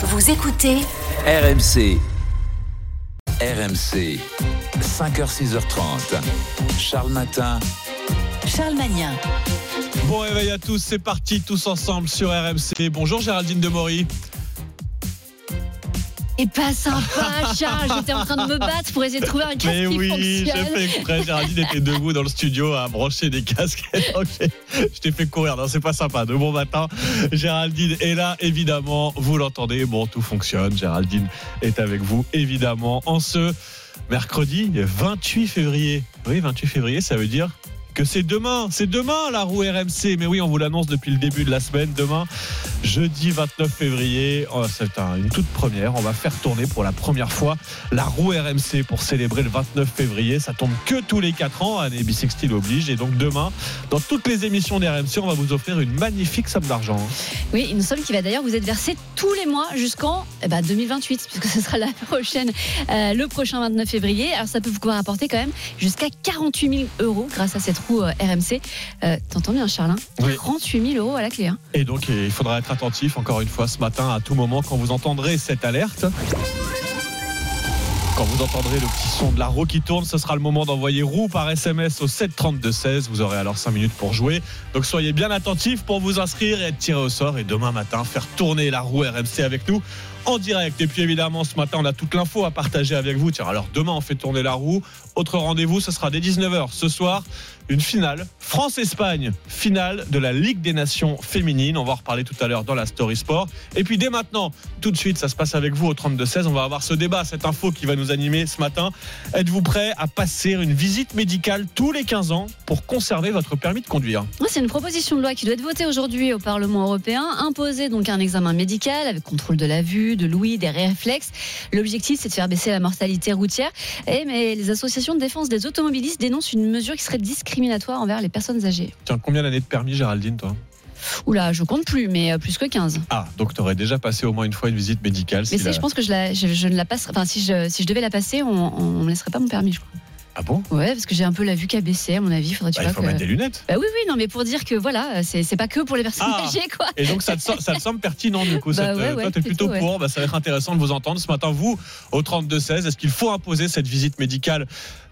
Vous écoutez RMC. RMC. 5h, 6h30. Charles Matin. Charles Magnin. Bon réveil à tous, c'est parti tous ensemble sur RMC. Bonjour Géraldine Demory. Et pas sympa, Charles. J'étais en train de me battre pour essayer de trouver un casque Mais qui oui, j'ai fonctionne. fait exprès. Géraldine était debout dans le studio à brancher des casques. J'ai- je t'ai fait courir. Non, c'est pas sympa. De bon matin. Géraldine est là, évidemment. Vous l'entendez. Bon, tout fonctionne. Géraldine est avec vous, évidemment. En ce mercredi 28 février. Oui, 28 février, ça veut dire que c'est demain. C'est demain la roue RMC. Mais oui, on vous l'annonce depuis le début de la semaine. Demain, jeudi 29 février. Oh, c'est un- une toute première. On va faire tourner pour la première fois la roue RMC pour célébrer le 29 février. Ça tombe que tous les 4 ans. Année bissextile oblige. Et donc demain, dans toutes les émissions d'RMC, on va vous offrir une magnifique somme d'argent. Oui, une somme qui va d'ailleurs vous être versée tous les mois jusqu'en eh ben, 2028, puisque ce sera la prochaine, euh, le prochain 29 février. Alors ça peut vous rapporter quand même jusqu'à 48 000 euros grâce à cette roue euh, RMC. Euh, T'entends bien, Charles hein Oui. 48 000 euros à la clé. hein. Et donc, il faudra être attentif, encore une fois, ce matin, à tout moment, quand vous entendrez cette alerte. Quand vous entendrez le petit son de la roue qui tourne, ce sera le moment d'envoyer roue par SMS au 732-16. Vous aurez alors 5 minutes pour jouer. Donc soyez bien attentifs pour vous inscrire et être tiré au sort. Et demain matin, faire tourner la roue RMC avec nous en direct. Et puis évidemment, ce matin, on a toute l'info à partager avec vous. Tiens, alors demain, on fait tourner la roue. Autre rendez-vous, ce sera dès 19h. Ce soir, une finale. France-Espagne, finale de la Ligue des Nations féminines. On va en reparler tout à l'heure dans la Story Sport. Et puis dès maintenant, tout de suite, ça se passe avec vous au 32-16. On va avoir ce débat, cette info qui va nous animer ce matin. Êtes-vous prêt à passer une visite médicale tous les 15 ans pour conserver votre permis de conduire? C'est une proposition de loi qui doit être votée aujourd'hui au Parlement européen. Imposer donc un examen médical avec contrôle de la vue, de l'ouïe, des réflexes. L'objectif, c'est de faire baisser la mortalité routière. Mais les associations de défense des automobilistes dénoncent une mesure qui serait discriminatoire envers les personnes âgées. Tiens, combien d'années de permis, Géraldine, toi? Oula, je compte plus, mais euh, plus que 15. Ah, donc tu aurais déjà passé au moins une fois une visite médicale. Mais si la- je pense que je, la- je- je ne la passerai. Enfin, si je, si je devais la passer, on, on me laisserait pas mon permis, je crois. Ah bon? Ouais, parce que j'ai un peu la vue qui a baissé, à mon avis. Faudrait tu Bah, Il faut que- mettre des lunettes. Bah oui, oui, non, mais pour dire que voilà, c'est, pas que pour les personnes Ah. âgées, quoi. Et donc ça te, sem- ça te semble pertinent du coup. Bah cette, ouais, euh, ouais, toi, t'es plutôt, plutôt, ouais. pour. Bah, ça va être intéressant de vous entendre ce matin. Vous, au 32-16, est-ce qu'il faut imposer cette visite médicale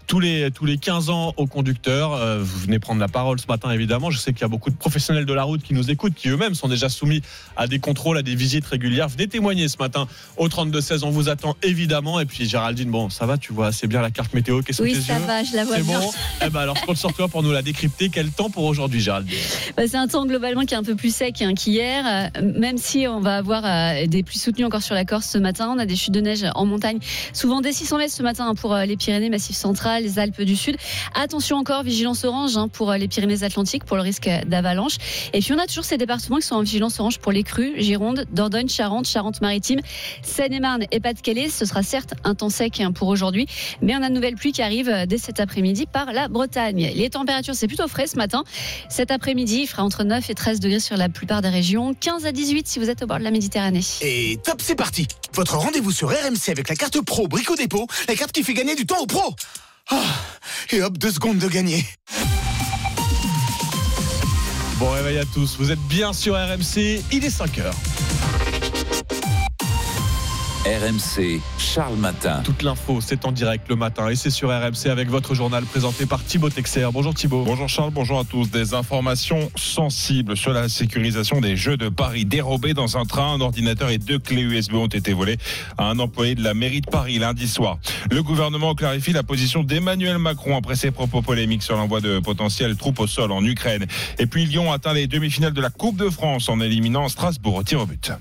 tous les, tous les 15 ans aux conducteurs Euh, Vous venez prendre la parole ce matin, évidemment. Je sais qu'il y a beaucoup de professionnels de la route qui nous écoutent, qui eux-mêmes sont déjà soumis à des contrôles, à des visites régulières. Venez témoigner ce matin au 32-16. On vous attend évidemment. Et puis Géraldine, bon, ça va, tu vois assez bien la carte météo. Qu'est-ce Oui, que ça va, je la vois bien. bon? Eh ben alors, je compte sur toi pour nous la décrypter. Quel temps pour aujourd'hui, Géraldine? Bah, c'est un temps globalement qui est un peu plus sec hein, qu'hier, euh, même si on va avoir euh, des pluies soutenues encore sur la Corse ce matin. On a des chutes de neige en montagne, souvent des 600 mètres ce matin hein, pour euh, les Pyrénées, Massif central, les Alpes du Sud. Attention encore, vigilance orange hein, pour euh, les Pyrénées-Atlantiques pour le risque d'avalanche. Et puis on a toujours ces départements qui sont en vigilance orange pour les crues, Gironde, Dordogne, Charente, Charente-Maritime, Seine-et-Marne et Pas-de-Calais. Ce sera certes un temps sec hein, pour aujourd'hui, mais on a de nouvelles pluies qui arrivent euh, dès cet après-midi par la Bretagne. Les températures, c'est plutôt frais ce matin. Cet après-midi, il fera entre 9 et 13 degrés sur la plupart des régions, 15 à 18 si vous êtes au bord de la Méditerranée. Et top, c'est parti Votre rendez-vous sur RMC avec la carte pro Brico Dépôt, la carte qui fait gagner du temps aux pros Ah, Et hop, deux secondes de gagner. Bon réveil à tous, vous êtes bien sur RMC, il est 5h. RMC. Charles Matin. Toute l'info, c'est en direct le matin et c'est sur RMC avec votre journal présenté par Thibaut Texer. Bonjour Thibaut. Bonjour Charles, bonjour à tous. Des informations sensibles sur la sécurisation des Jeux de Paris. Dérobés dans un train, un ordinateur et deux clés USB ont été volés à un employé de la mairie de Paris lundi soir. Le gouvernement clarifie la position d'Emmanuel Macron après ses propos polémiques sur l'envoi de potentielles troupes au sol en Ukraine. Et puis Lyon atteint les demi-finales de la Coupe de France en éliminant Strasbourg au tir au but.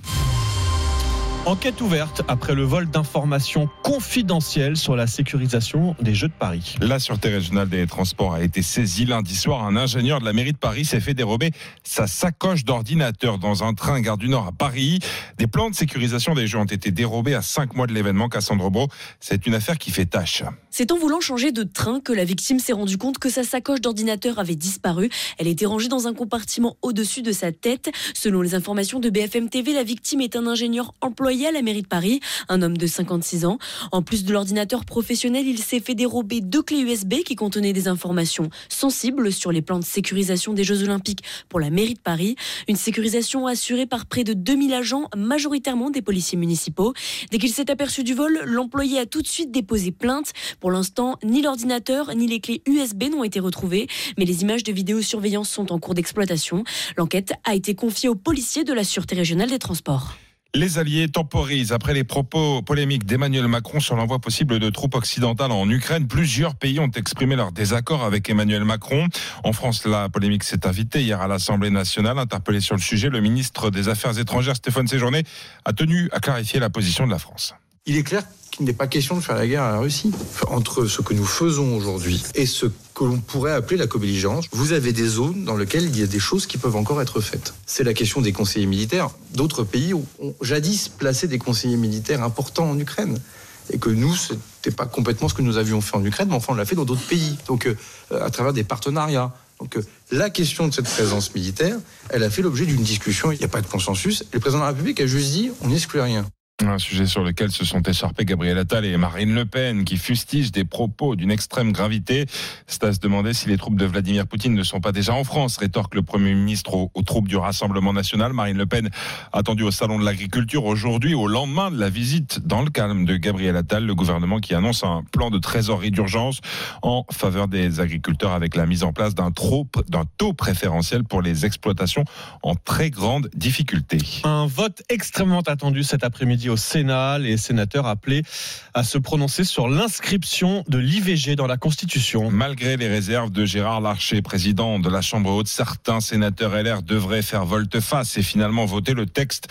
Enquête ouverte après le vol d'informations confidentielles sur la sécurisation des Jeux de Paris. La Sûreté régionale des transports a été saisie lundi soir. Un ingénieur de la mairie de Paris s'est fait dérober sa sacoche d'ordinateur dans un train gare du Nord à Paris. Des plans de sécurisation des Jeux ont été dérobés à cinq mois de l'événement. Cassandre Bro, c'est une affaire qui fait tâche. C'est en voulant changer de train que la victime s'est rendue compte que sa sacoche d'ordinateur avait disparu. Elle était rangée dans un compartiment au-dessus de sa tête. Selon les informations de BFM TV, la victime est un ingénieur employé à la mairie de Paris, un homme de 56 ans. En plus de l'ordinateur professionnel, il s'est fait dérober deux clés USB qui contenaient des informations sensibles sur les plans de sécurisation des Jeux Olympiques pour la mairie de Paris. Une sécurisation assurée par près de 2000 agents, majoritairement des policiers municipaux. Dès qu'il s'est aperçu du vol, l'employé a tout de suite déposé plainte. Pour l'instant, ni l'ordinateur ni les clés USB n'ont été retrouvées, mais les images de vidéosurveillance sont en cours d'exploitation. L'enquête a été confiée aux policiers de la Sûreté régionale des transports. Les Alliés temporisent après les propos polémiques d'Emmanuel Macron sur l'envoi possible de troupes occidentales en Ukraine. Plusieurs pays ont exprimé leur désaccord avec Emmanuel Macron. En France, la polémique s'est invitée hier à l'Assemblée nationale. Interpellé sur le sujet, le ministre des Affaires étrangères, Stéphane Séjourné, a tenu à clarifier la position de la France. Il est clair qu'il n'est pas question de faire la guerre à la Russie. Entre ce que nous faisons aujourd'hui et ce que l'on pourrait appeler la co-belligérance, vous avez des zones dans lesquelles il y a des choses qui peuvent encore être faites. C'est la question des conseillers militaires. D'autres pays ont jadis placé des conseillers militaires importants en Ukraine. Et que nous, c'était pas complètement ce que nous avions fait en Ukraine, mais enfin, on l'a fait dans d'autres pays. Donc, euh, à travers des partenariats. Donc, euh, la question de cette présence militaire, elle a fait l'objet d'une discussion. Il n'y a pas de consensus. Et le président de la République a juste dit on n'exclut rien. Un sujet sur lequel se sont écharpés Gabriel Attal et Marine Le Pen, qui fustigent des propos d'une extrême gravité. C'est à se demander si les troupes de Vladimir Poutine ne sont pas déjà en France, rétorque le Premier ministre aux, aux troupes du Rassemblement national. Marine Le Pen, attendue au Salon de l'Agriculture aujourd'hui, au lendemain de la visite dans le calme de Gabriel Attal, le gouvernement qui annonce un plan de trésorerie d'urgence en faveur des agriculteurs avec la mise en place d'un d'un taux préférentiel pour les exploitations en très grande difficulté. Un vote extrêmement attendu cet après-midi au Sénat, les sénateurs appelés à se prononcer sur l'inscription de l'IVG dans la Constitution. Malgré les réserves de Gérard Larcher, président de la Chambre haute, certains sénateurs LR devraient faire volte-face et finalement voter le texte.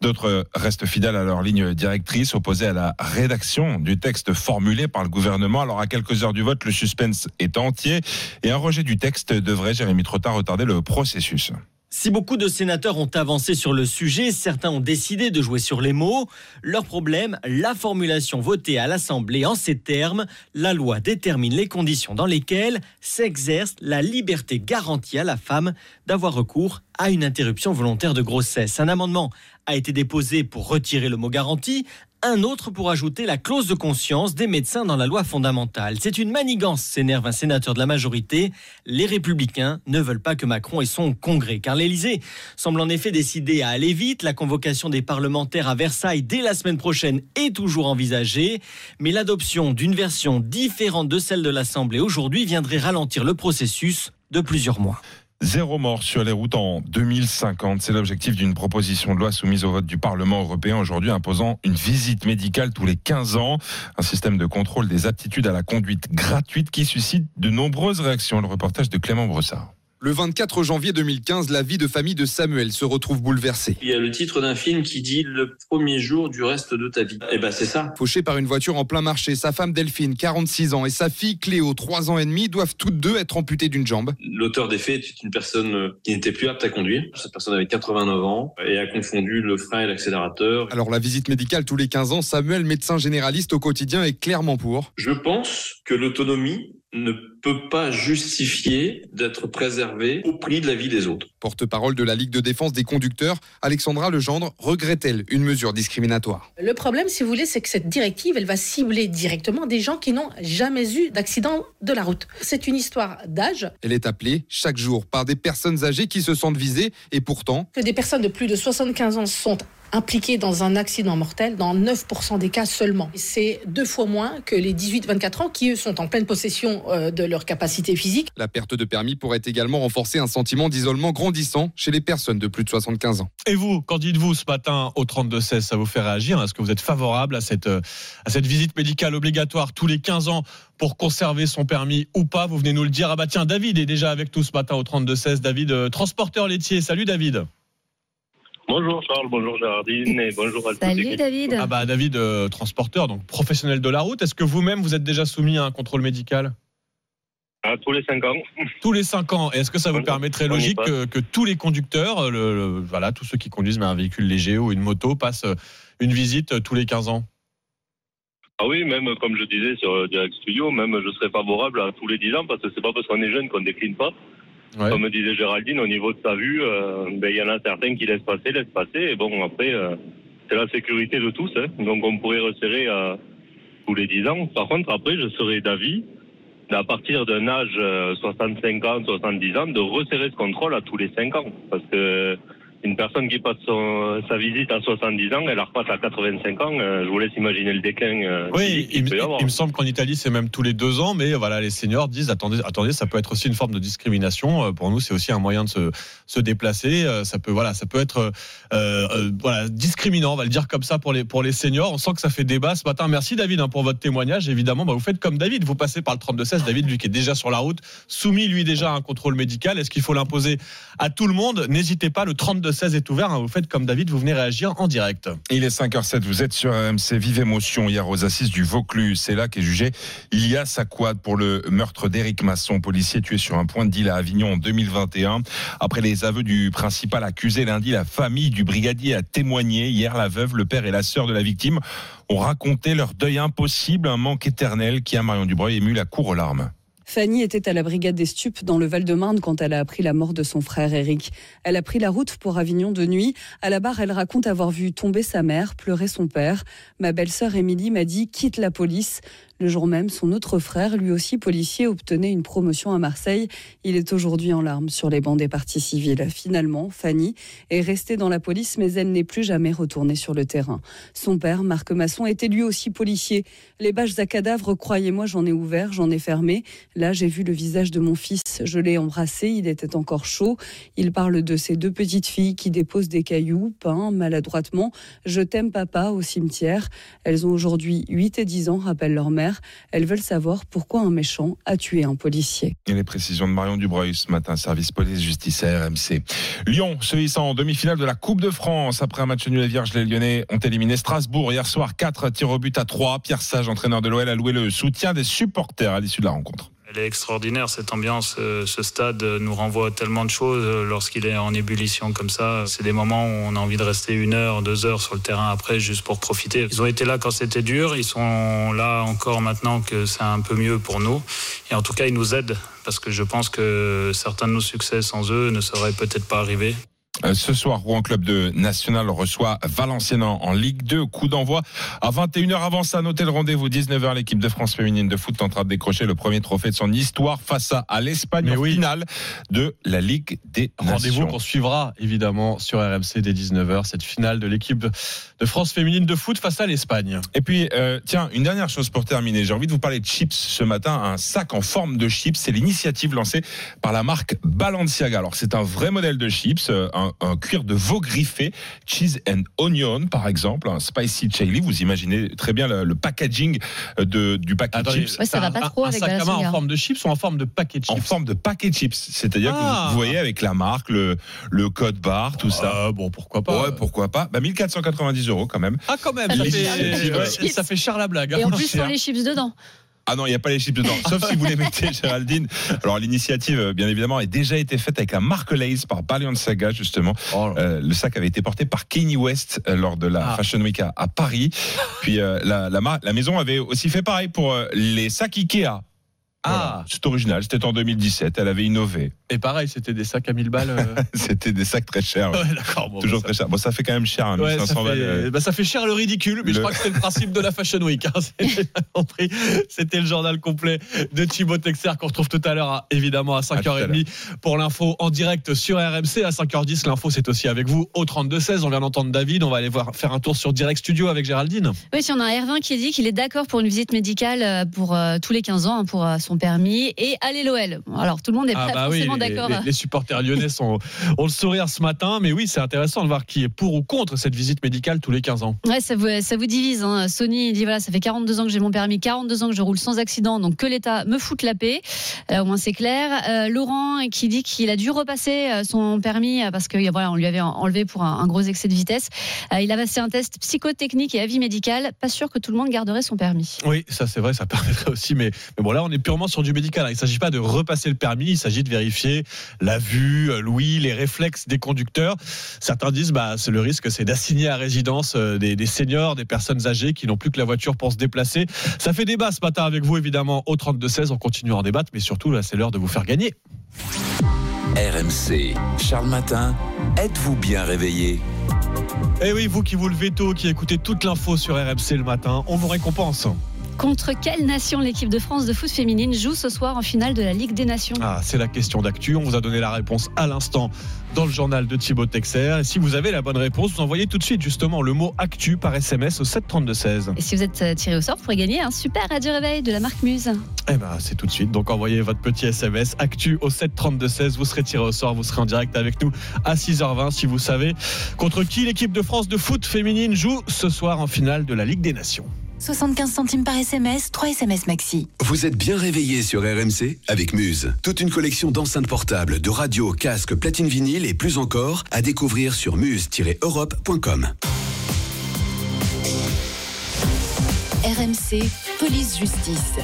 D'autres restent fidèles à leur ligne directrice, opposés à la rédaction du texte formulé par le gouvernement. Alors à quelques heures du vote, le suspense est entier et un rejet du texte devrait, Jérémy Trottard, retarder le processus. Si beaucoup de sénateurs ont avancé sur le sujet, certains ont décidé de jouer sur les mots. Leur problème, la formulation votée à l'Assemblée en ces termes, la loi détermine les conditions dans lesquelles s'exerce la liberté garantie à la femme d'avoir recours à une interruption volontaire de grossesse. Un amendement a été déposé pour retirer le mot garantie, un autre pour ajouter la clause de conscience des médecins dans la loi fondamentale. C'est une manigance, s'énerve un sénateur de la majorité. Les républicains ne veulent pas que Macron ait son congrès, car l'Élysée semble en effet décidé à aller vite. La convocation des parlementaires à Versailles dès la semaine prochaine est toujours envisagée, mais l'adoption d'une version différente de celle de l'Assemblée aujourd'hui viendrait ralentir le processus de plusieurs mois. Zéro mort sur les routes en 2050. C'est l'objectif d'une proposition de loi soumise au vote du Parlement européen aujourd'hui imposant une visite médicale tous les 15 ans. Un système de contrôle des aptitudes à la conduite gratuite qui suscite de nombreuses réactions. Le reportage de Clément Bressard. Le 24 janvier 2015, la vie de famille de Samuel se retrouve bouleversée. Il y a le titre d'un film qui dit le premier jour du reste de ta vie. Et ben c'est ça. Fauché par une voiture en plein marché, sa femme Delphine, 46 ans, et sa fille Cléo, 3 ans et demi, doivent toutes deux être amputées d'une jambe. L'auteur des faits est une personne qui n'était plus apte à conduire. Cette personne avait 89 ans et a confondu le frein et l'accélérateur. Alors la visite médicale tous les 15 ans, Samuel, médecin généraliste au quotidien, est clairement pour. Je pense que l'autonomie ne peut pas justifier d'être préservé au prix de la vie des autres. Porte-parole de la Ligue de défense des conducteurs, Alexandra Legendre regrette-t-elle une mesure discriminatoire? Le problème, si vous voulez, c'est que cette directive, elle va cibler directement des gens qui n'ont jamais eu d'accident de la route. C'est une histoire d'âge. Elle est appelée chaque jour par des personnes âgées qui se sentent visées et pourtant... Que des personnes de plus de 75 ans sont impliqués dans un accident mortel dans 9% des cas seulement. C'est deux fois moins que les 18-24 ans qui, eux, sont en pleine possession euh, de leur capacité physique. La perte de permis pourrait également renforcer un sentiment d'isolement grandissant chez les personnes de plus de 75 ans. Et vous, qu'en dites-vous ce matin au 32-16 Ça vous fait réagir? Est-ce que vous êtes favorable à cette, euh, à cette visite médicale obligatoire tous les 15 ans pour conserver son permis ou pas? Vous venez nous le dire. Ah bah tiens, David est déjà avec nous ce matin au 32-16. David, euh, transporteur laitier. Salut David. Bonjour Charles, bonjour Gérardine et bonjour à tous. Salut David. Ah bah David, euh, transporteur, donc professionnel de la route. Est-ce que vous-même vous êtes déjà soumis à un contrôle médical? Ah, Tous les 5 ans. Tous les 5 ans. Est-ce que ça vous permettrait logique que, que tous les conducteurs, euh, le- le- voilà, tous ceux qui conduisent mais un véhicule léger ou une moto, passent euh, une visite tous les 15 ans? Ah oui, même comme je disais sur Direct Studio, même je serais favorable à tous les 10 ans parce que c'est pas parce qu'on est jeune qu'on décline pas. Ouais. Comme disait Géraldine, au niveau de sa vue, euh, ben, il y en a certains qui laissent passer, laissent passer. Et bon, après, euh, c'est la sécurité de tous. hein. Donc on pourrait resserrer à tous les 10 ans. Par contre, après, je serais d'avis, à partir d'un âge euh, 65 ans, 70 ans, de resserrer ce contrôle à tous les 5 ans. Parce que une personne qui passe son- sa visite à 70 ans, elle la repasse à 85 ans. euh, je vous laisse imaginer le déclin. euh, Oui, il, me- avoir. il me semble qu'en Italie, c'est même tous les deux ans, mais voilà, les seniors disent attendez, attendez, ça peut être aussi une forme de discrimination. Euh, Pour nous, c'est aussi un moyen de se, se déplacer. Ça peut, voilà, ça peut être euh, voilà, discriminant, on va le dire comme ça pour les, pour les seniors. On sent que ça fait débat ce matin. Merci David hein, pour votre témoignage. Évidemment, bah, vous faites comme David, vous passez par le 32-16. David, lui qui est déjà sur la route, soumis lui déjà à un contrôle médical. Est-ce qu'il faut l'imposer à tout le monde? N'hésitez pas, le 32-16 est ouvert. hein. Vous faites comme David, vous venez réagir en direct. Il est 5h07, vous êtes sur RMC Vive Émotion hier aux assises du Vaucluse. C'est là qu'est jugé Ilias Aquad pour le meurtre d'Éric Masson, policier tué sur un point de deal à Avignon en 2021. Après les aveux du principal accusé lundi, la famille du brigadier a témoigné. Hier, la veuve, le père et la sœur de la victime ont raconté leur deuil impossible, un manque éternel qui a Marion Dubreuil ému la cour aux larmes. Fanny était à la brigade des stupes dans le Val-de-Marne quand elle a appris la mort de son frère Eric. Elle a pris la route pour Avignon de nuit. À la barre, elle raconte avoir vu tomber sa mère, pleurer son père. Ma belle-sœur Émilie m'a dit quitte la police. Le jour même, son autre frère, lui aussi policier, obtenait une promotion à Marseille. Il est aujourd'hui en larmes sur les bancs des partis civils. Finalement, Fanny est restée dans la police, mais elle n'est plus jamais retournée sur le terrain. Son père, Marc Masson, était lui aussi policier. Les bâches à cadavres, croyez-moi, j'en ai ouvert, j'en ai fermé. Là, j'ai vu le visage de mon fils. Je l'ai embrassé, il était encore chaud. Il parle de ses deux petites filles qui déposent des cailloux, peints maladroitement. Je t'aime, papa, au cimetière. Elles ont aujourd'hui 8 et 10 ans, rappelle leur mère. Elles veulent savoir pourquoi un méchant a tué un policier. Les précisions de Marion Dubreuil ce matin, service police-justice RMC. Lyon se hissant en demi-finale de la Coupe de France. Après un match nul à Vierge, les Lyonnais ont éliminé Strasbourg hier soir. 4 tirs au but à 3. Pierre Sage, entraîneur de l'OL, a loué le soutien des supporters à l'issue de la rencontre. Elle est extraordinaire cette ambiance, euh, ce stade nous renvoie tellement de choses euh, lorsqu'il est en ébullition comme ça. C'est des moments où on a envie de rester une heure, deux heures sur le terrain après juste pour profiter. Ils ont été là quand c'était dur, ils sont là encore maintenant que c'est un peu mieux pour nous. Et en tout cas, ils nous aident parce que je pense que certains de nos succès sans eux ne seraient peut-être pas arrivés. Euh, Ce soir, Rouen Club de National reçoit Valenciennes en Ligue 2. Coup d'envoi à 21h avant ça. Notez le rendez-vous 19h. L'équipe de France féminine de foot tentera de décrocher le premier trophée de son histoire face à, l'Espagne en finale de la Ligue des Rendez-vous qu'on suivra évidemment sur RMC dès 19h, cette finale de l'équipe de France féminine de foot face à l'Espagne. Et puis, euh, tiens, une dernière chose pour terminer. J'ai envie de vous parler de chips ce matin. Un sac en forme de chips. C'est l'initiative lancée par la marque Balenciaga. Alors, c'est un vrai modèle de chips, euh, un, un cuir de veau griffé, cheese and onion, par exemple, un spicy chili. Vous imaginez très bien le, le packaging euh, de, du paquet de chips. Ouais, ça va pas un, trop un avec sac à main en forme de chips ou en forme de paquet de chips En forme de paquet de chips. C'est-à-dire que Ah. vous, vous voyez avec la marque, le, le code barre, tout ça. Euh, bon, pourquoi pas Ouais, pourquoi pas. Bah, 1490 euros quand même. Ah, quand même, Ça ça fait ça fait cher la blague. Et hein. en plus, Cher. sans les chips dedans. Ah non, il n'y a pas les chips dedans. Sauf si vous les mettez, Géraldine. Alors, l'initiative, euh, bien évidemment, a déjà été faite avec la marque Lays par Balenciaga, justement. Oh. Euh, le sac avait été porté par Kanye West euh, lors de la Ah. Fashion Week à, à Paris. Puis, euh, la, la, mar- la maison avait aussi fait pareil pour euh, les sacs Ikea. Voilà. Ah, C'est original, c'était en 2017, elle avait innové. et pareil, c'était des sacs à 1000 balles. euh. C'était des sacs très chers. ouais. Ouais, d'accord. bon, Toujours bah, très cher. Bon, ça fait quand même cher, hein, Ouais, 1500 ça, fait, balles. euh, bah, ça fait cher le ridicule, mais je crois que c'est le principe de la Fashion Week. hein. C'était compris. C'était le journal complet de Thibaut Texer qu'on retrouve tout à l'heure, à- évidemment, à À tout à 5h30 pour l'info en direct sur RMC. À 5h10, l'info, c'est aussi avec vous au 32-16. On vient d'entendre David. On va aller voir, faire un tour sur Direct Studio avec Géraldine. Oui, si on a un Hervin qui dit qu'il est d'accord pour une visite médicale euh, pour euh, tous les 15 ans, hein, pour euh, son permis, et aller l'OL. Alors, tout le monde n'est pas Ah oui, forcément les, d'accord. les- les supporters lyonnais sont, ont le sourire ce matin. Mais oui, c'est intéressant de voir qui est pour ou contre cette visite médicale tous les 15 ans. Ouais, ça vous, ça vous divise. hein. Sony dit voilà, ça fait 42 ans que j'ai mon permis, 42 ans que je roule sans accident, donc que l'État me foute la paix. Là, au moins, c'est clair. Euh, Laurent qui dit qu'il a dû repasser euh, son permis euh, parce que voilà, on lui avait enlevé pour un, un gros excès de vitesse. Euh, il a passé un test psychotechnique et avis médical. Pas sûr que tout le monde garderait son permis. Oui, ça c'est vrai, ça permettrait aussi. Mais, mais bon, là, on est purement sur du médical. hein. Il ne s'agit pas de repasser le permis, il s'agit de vérifier la vue, euh, l'ouïe, les réflexes des conducteurs. Certains disent, bah, c'est le risque, c'est d'assigner à résidence euh, des, des seniors, des personnes âgées qui n'ont plus que la voiture pour se déplacer. Ça fait débat ce matin avec vous, évidemment, au 32-16. On continue à en débattre, mais surtout, là, c'est l'heure de vous faire gagner. RMC, Charles Matin, êtes-vous bien réveillé? Eh oui, vous qui vous levez tôt, qui écoutez toute l'info sur RMC le matin, on vous récompense. Contre quelle nation l'équipe de France de foot féminine joue ce soir en finale de la Ligue des Nations Ah, c'est la question d'actu. On vous a donné la réponse à l'instant dans le journal de Thibaut Texer. Et si vous avez la bonne réponse, vous envoyez tout de suite justement le mot actu par SMS au 732-16. Et si vous êtes euh, tiré au sort, vous pourrez gagner un super radio réveil de la marque Muse. Eh ben, c'est tout de suite. Donc envoyez votre petit SMS actu au 732-16. Vous serez tiré au sort. Vous serez en direct avec nous à 6h20 si vous savez contre qui l'équipe de France de foot féminine joue ce soir en finale de la Ligue des Nations. 75 centimes par SMS, 3 SMS maxi. Vous êtes bien réveillé sur RMC avec Muse. Toute une collection d'enceintes portables, de radios, casques, platines vinyles et plus encore à découvrir sur muse-europe.com. RMC, police justice.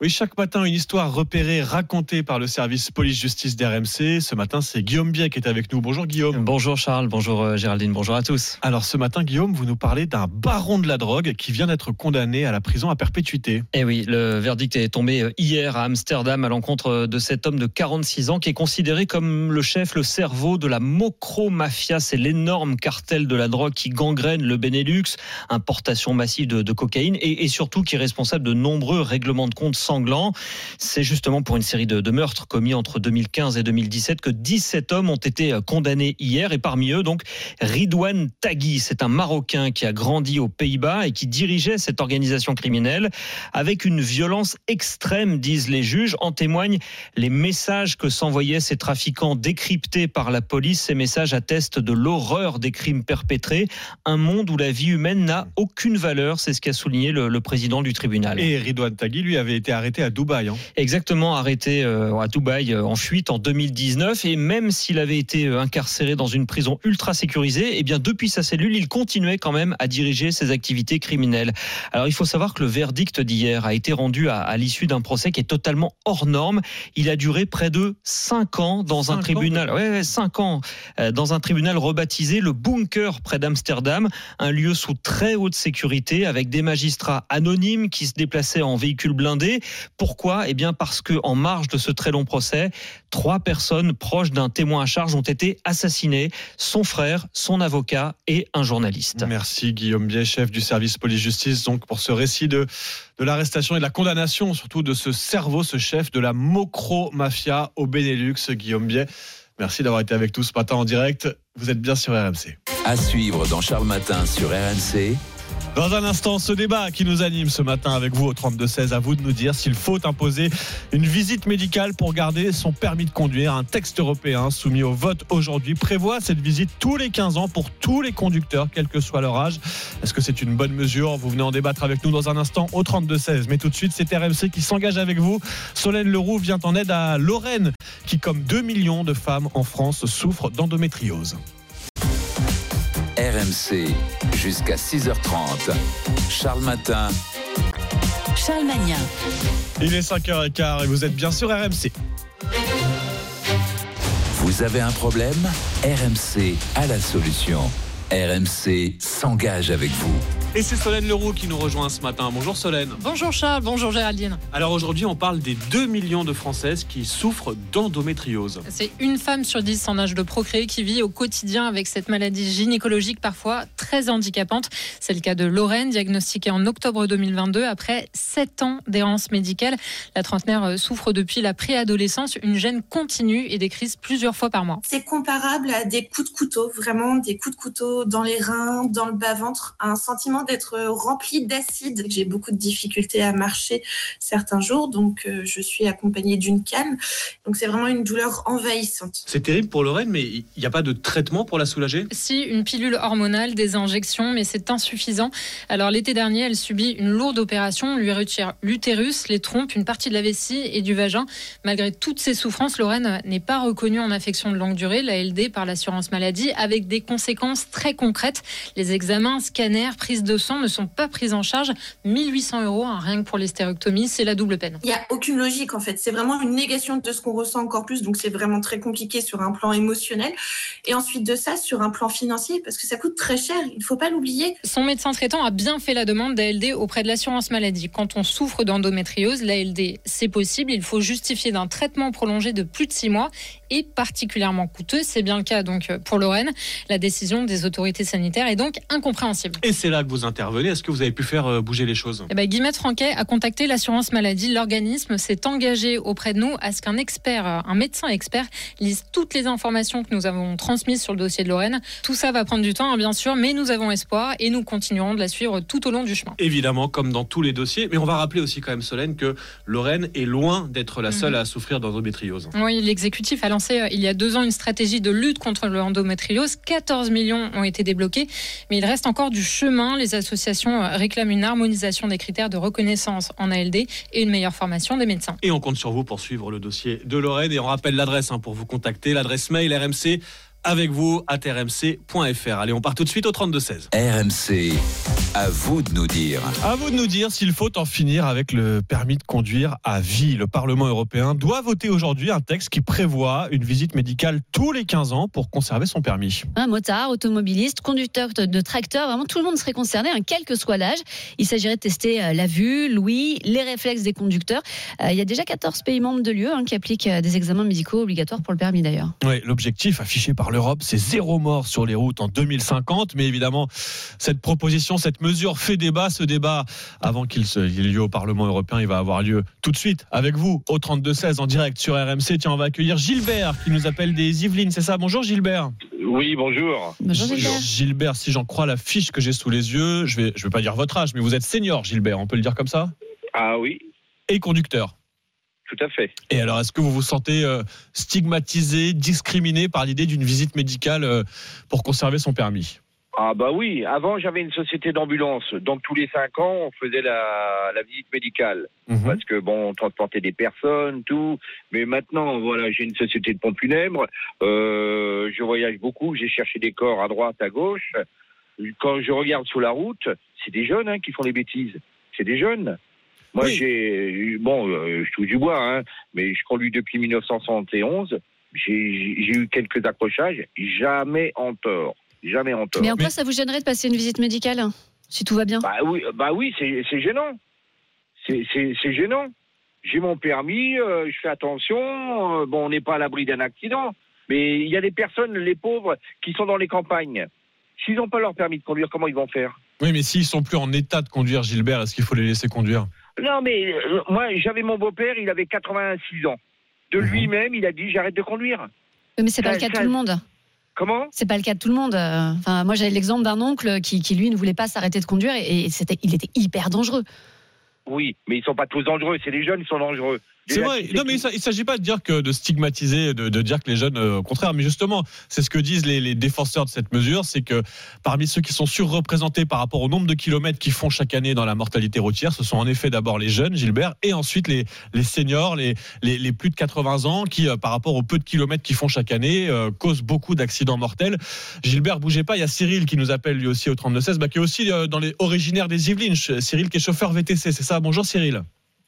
Oui, chaque matin, une histoire repérée, racontée par le service police-justice d'RMC. Ce matin, c'est Guillaume Biet qui est avec nous. Bonjour Guillaume. Bonjour Charles, bonjour euh, Géraldine, bonjour à tous. Alors ce matin, Guillaume, vous nous parlez d'un baron de la drogue qui vient d'être condamné à la prison à perpétuité. Eh oui, le verdict est tombé euh, hier à Amsterdam à l'encontre de cet homme de 46 ans qui est considéré comme le chef, le cerveau de la Mocro-Mafia. C'est l'énorme cartel de la drogue qui gangrène le Benelux, importation massive de, de cocaïne et, et surtout qui est responsable de nombreux règlements de compte sanglant. C'est justement pour une série de, meurtres commis entre 2015 et 2017 que 17 hommes ont été condamnés hier. Et parmi eux, donc, Ridouane Tagui. C'est un Marocain qui a grandi aux Pays-Bas et qui dirigeait cette organisation criminelle avec une violence extrême, disent les juges. En témoignent les messages que s'envoyaient ces trafiquants décryptés par la police. Ces messages attestent de l'horreur des crimes perpétrés. Un monde où la vie humaine n'a aucune valeur. C'est ce qu'a souligné le, président du tribunal. Et Ridouane Tagui, lui, avait été arrêté à Dubaï. Hein. Exactement, arrêté euh, à Dubaï euh, en fuite en 2019. Et même s'il avait été euh, incarcéré dans une prison ultra sécurisée, eh bien depuis sa cellule, il continuait quand même à diriger ses activités criminelles. Alors il faut savoir que le verdict d'hier a été rendu à, à l'issue d'un procès qui est totalement hors norme. Il a duré près de 5 ans dans cinq un tribunal. Ans. Ouais, ouais, 5 ans dans un tribunal rebaptisé le Bunker près d'Amsterdam, un lieu sous très haute sécurité avec des magistrats anonymes qui se déplaçaient en véhicules blindés. Pourquoi? Eh bien parce que en marge de ce très long procès, trois personnes proches d'un témoin à charge ont été assassinées son frère, son avocat et un journaliste. Merci Guillaume Biet, chef du service police-justice, donc pour ce récit de, de l'arrestation et de la condamnation, surtout de ce cerveau, ce chef de la Mocro-Mafia au Benelux, Guillaume Biet. Merci d'avoir été avec nous ce matin en direct. Vous êtes bien sur RMC. À suivre dans Charles Matin sur RMC. Dans un instant, ce débat qui nous anime ce matin avec vous au 32-16, à vous de nous dire s'il faut imposer une visite médicale pour garder son permis de conduire. Un texte européen soumis au vote aujourd'hui prévoit cette visite tous les 15 ans pour tous les conducteurs, quel que soit leur âge. Est-ce que c'est une bonne mesure? Vous venez en débattre avec nous dans un instant au 32-16. Mais tout de suite, c'est RMC qui s'engage avec vous. Solène Leroux vient en aide à Lorraine, qui, comme 2 millions de femmes en France, souffre d'endométriose. RMC jusqu'à 6h30. Charles Matin. Charles Magnin. Il est 5h15 et vous êtes bien sur RMC. Vous avez un problème? RMC a la solution. RMC s'engage avec vous. Et c'est Solène Leroux qui nous rejoint ce matin. Bonjour Solène. Bonjour Charles, bonjour Géraldine. Alors aujourd'hui, on parle des 2 millions de Françaises qui souffrent d'endométriose. C'est une femme sur 10 en âge de procréer qui vit au quotidien avec cette maladie gynécologique parfois très handicapante. C'est le cas de Lorraine, diagnostiquée en octobre 2022 après 7 ans d'errance médicale. La trentenaire souffre depuis la préadolescence, une gêne continue et des crises plusieurs fois par mois. C'est comparable à des coups de couteau, vraiment des coups de couteau dans les reins, dans le bas-ventre, un sentiment d'être rempli d'acide. J'ai beaucoup de difficultés à marcher certains jours, donc euh, je suis accompagnée d'une canne. Donc c'est vraiment une douleur envahissante. C'est terrible pour Lorraine, mais il n'y a pas de traitement pour la soulager? Si, une pilule hormonale, des injections, mais c'est insuffisant. Alors l'été dernier, elle subit une lourde opération, lui retire l'utérus, les trompes, une partie de la vessie et du vagin. Malgré toutes ces souffrances, Lorraine n'est pas reconnue en affection de longue durée, la LD par l'assurance maladie, avec des conséquences très concrètes. Les examens, scanners, prise de sang ne sont pas prises en charge. 1800 euros, hein, rien que pour l'hystérectomie, c'est la double peine. Il n'y a aucune logique en fait. C'est vraiment une négation de ce qu'on ressent encore plus. Donc c'est vraiment très compliqué sur un plan émotionnel. Et ensuite de ça, sur un plan financier, parce que ça coûte très cher. Il ne faut pas l'oublier. Son médecin traitant a bien fait la demande d'ALD auprès de l'assurance maladie. Quand on souffre d'endométriose, l'ALD, c'est possible. Il faut justifier d'un traitement prolongé de plus de six mois et particulièrement coûteux. C'est bien le cas donc pour Lorraine. La décision des autorités sanitaires est donc incompréhensible. Et c'est là que vous intervenez. Est-ce que vous avez pu faire euh, bouger les choses? Ben, Guillemette Franquet a contacté l'assurance maladie. L'organisme s'est engagé auprès de nous à ce qu'un expert, euh, un médecin expert, lise toutes les informations que nous avons transmises sur le dossier de Lorraine. Tout ça va prendre du temps, hein, bien sûr, mais nous avons espoir et nous continuerons de la suivre tout au long du chemin. Évidemment, comme dans tous les dossiers. Mais on va rappeler aussi quand même, Solène, que Lorraine est loin d'être la seule Mhm. à souffrir d'endométriose. Oui, l'exécutif a lancé euh, il y a deux ans une stratégie de lutte contre l'endométriose. 14 millions ont été débloqués, mais il reste encore du chemin. Les associations euh, réclament une harmonisation des critères de reconnaissance en ALD et une meilleure formation des médecins. Et on compte sur vous pour suivre le dossier de Lorraine. Et on rappelle l'adresse hein, pour vous contacter. L'adresse mail RMC avec vous à rmc.fr. Allez, on part tout de suite au 32-16. RMC, à vous de nous dire. À vous de nous dire s'il faut en finir avec le permis de conduire à vie. Le Parlement européen doit voter aujourd'hui un texte qui prévoit une visite médicale tous les 15 ans pour conserver son permis. Un motard, automobiliste, conducteur de, tracteur, vraiment tout le monde serait concerné, hein, quel que soit l'âge. Il s'agirait de tester euh, la vue, l'ouïe, les réflexes des conducteurs. Euh, il y a déjà 14 pays membres de l'UE hein, qui appliquent euh, des examens médicaux obligatoires pour le permis d'ailleurs. Oui, l'objectif affiché par l'Europe, c'est zéro mort sur les routes en 2050. Mais évidemment, cette proposition, cette mesure fait débat. Ce débat, avant qu'il ait lieu au Parlement européen, il va avoir lieu tout de suite avec vous au 32-16 en direct sur RMC. Tiens, on va accueillir Gilbert qui nous appelle des Yvelines. C'est ça? Bonjour Gilbert. Oui, bonjour. Gilbert, si j'en crois la fiche que j'ai sous les yeux, je vais, je vais pas dire votre âge, mais vous êtes senior, Gilbert, on peut le dire comme ça? Ah oui, Et conducteur. Tout à fait. Et alors, est-ce que vous vous sentez euh, stigmatisé, discriminé par l'idée d'une visite médicale euh, pour conserver son permis? Ah bah oui, avant j'avais une société d'ambulance, donc tous les cinq ans on faisait la, la visite médicale. Parce que bon, on transportait des personnes, tout. Mais maintenant, voilà, j'ai une société de pompes funèbres, euh, je voyage beaucoup, j'ai cherché des corps à droite, à gauche. Quand je regarde sur la route, c'est des jeunes hein, qui font les bêtises. C'est des jeunes. Moi, j'ai bon, euh, je touche du bois, hein, mais je conduis depuis 1971. J'ai eu quelques accrochages, jamais en tort, jamais en tort. Mais en quoi ça vous gênerait de passer une visite médicale hein, si tout va bien? Bah oui, bah oui, c'est gênant. C'est gênant. J'ai mon permis, euh, je fais attention. euh, bon, on n'est pas à l'abri d'un accident, mais il y a des personnes, les pauvres, qui sont dans les campagnes. S'ils n'ont pas leur permis de conduire, comment ils vont faire? Oui, mais s'ils sont plus en état de conduire, Gilbert, est-ce qu'il faut les laisser conduire? Non, mais euh, moi, j'avais mon beau-père, il avait 86 ans. De lui-même, il a dit j'arrête de conduire. Oui, Mais c'est pas Ça- le cas de ça- tout le monde. Comment? C'est pas le cas de tout le monde. Euh, Enfin, moi, j'avais l'exemple d'un oncle qui, qui, lui, ne voulait pas s'arrêter de conduire et, et c'était, il était hyper dangereux. Oui, mais ils sont pas tous dangereux. C'est les jeunes qui sont dangereux. C'est vrai. Non, mais il ne s'agit pas de dire que de stigmatiser, de, de dire que les jeunes, euh, au contraire, mais justement, c'est ce que disent les, les défenseurs de cette mesure, c'est que parmi ceux qui sont surreprésentés par rapport au nombre de kilomètres qu'ils font chaque année dans la mortalité routière, ce sont en effet d'abord les jeunes, Gilbert, et ensuite les, les seniors, les, les, les plus de 80 ans, qui, euh, par rapport au peu de kilomètres qu'ils font chaque année, euh, causent beaucoup d'accidents mortels. Gilbert, bougez pas, il y a Cyril qui nous appelle lui aussi au 3216, bah, qui est aussi dans les originaires des Yvelines. Cyril qui est chauffeur VTC, c'est ça? Bonjour Cyril.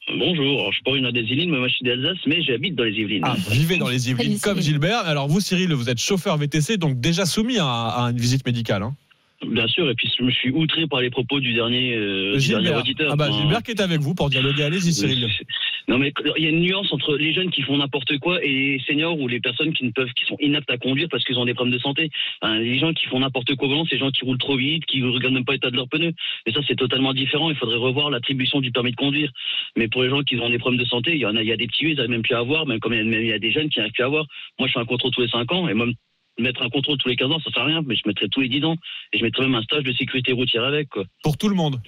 Bonjour, Alors, je suis pas originaire des Yvelines, mais moi je suis d'Alsace, mais j'habite dans les Yvelines. Ah, vous vivez dans les Yvelines comme Gilbert. Alors vous, Cyril, vous êtes chauffeur VTC, donc déjà soumis à, à une visite médicale. Hein. Bien sûr, et puis je me suis outré par les propos du dernier, euh, du dernier auditeur. Ah bah, Gilbert qui est avec vous pour dialoguer. Allez-y, Cyril. Non mais il y a une nuance entre les jeunes qui font n'importe quoi et les seniors ou les personnes qui ne peuvent, qui sont inaptes à conduire parce qu'ils ont des problèmes de santé. Les gens qui font n'importe quoi au volant, c'est les gens qui roulent trop vite, qui ne regardent même pas l'état de leurs pneus. Et ça c'est totalement différent. Il faudrait revoir l'attribution du permis de conduire. Mais pour les gens qui ont des problèmes de santé, il y en a, il y a des petits ils n'arrivent même plus à avoir, même comme il y a- même il y a des jeunes qui n'arrivent plus à avoir. Moi je fais un contrôle tous les 5 ans et même mettre un contrôle tous les 15 ans, ça sert à rien, mais je mettrais tous les 10 ans et je mettrais même un stage de sécurité routière avec quoi. Pour tout le monde.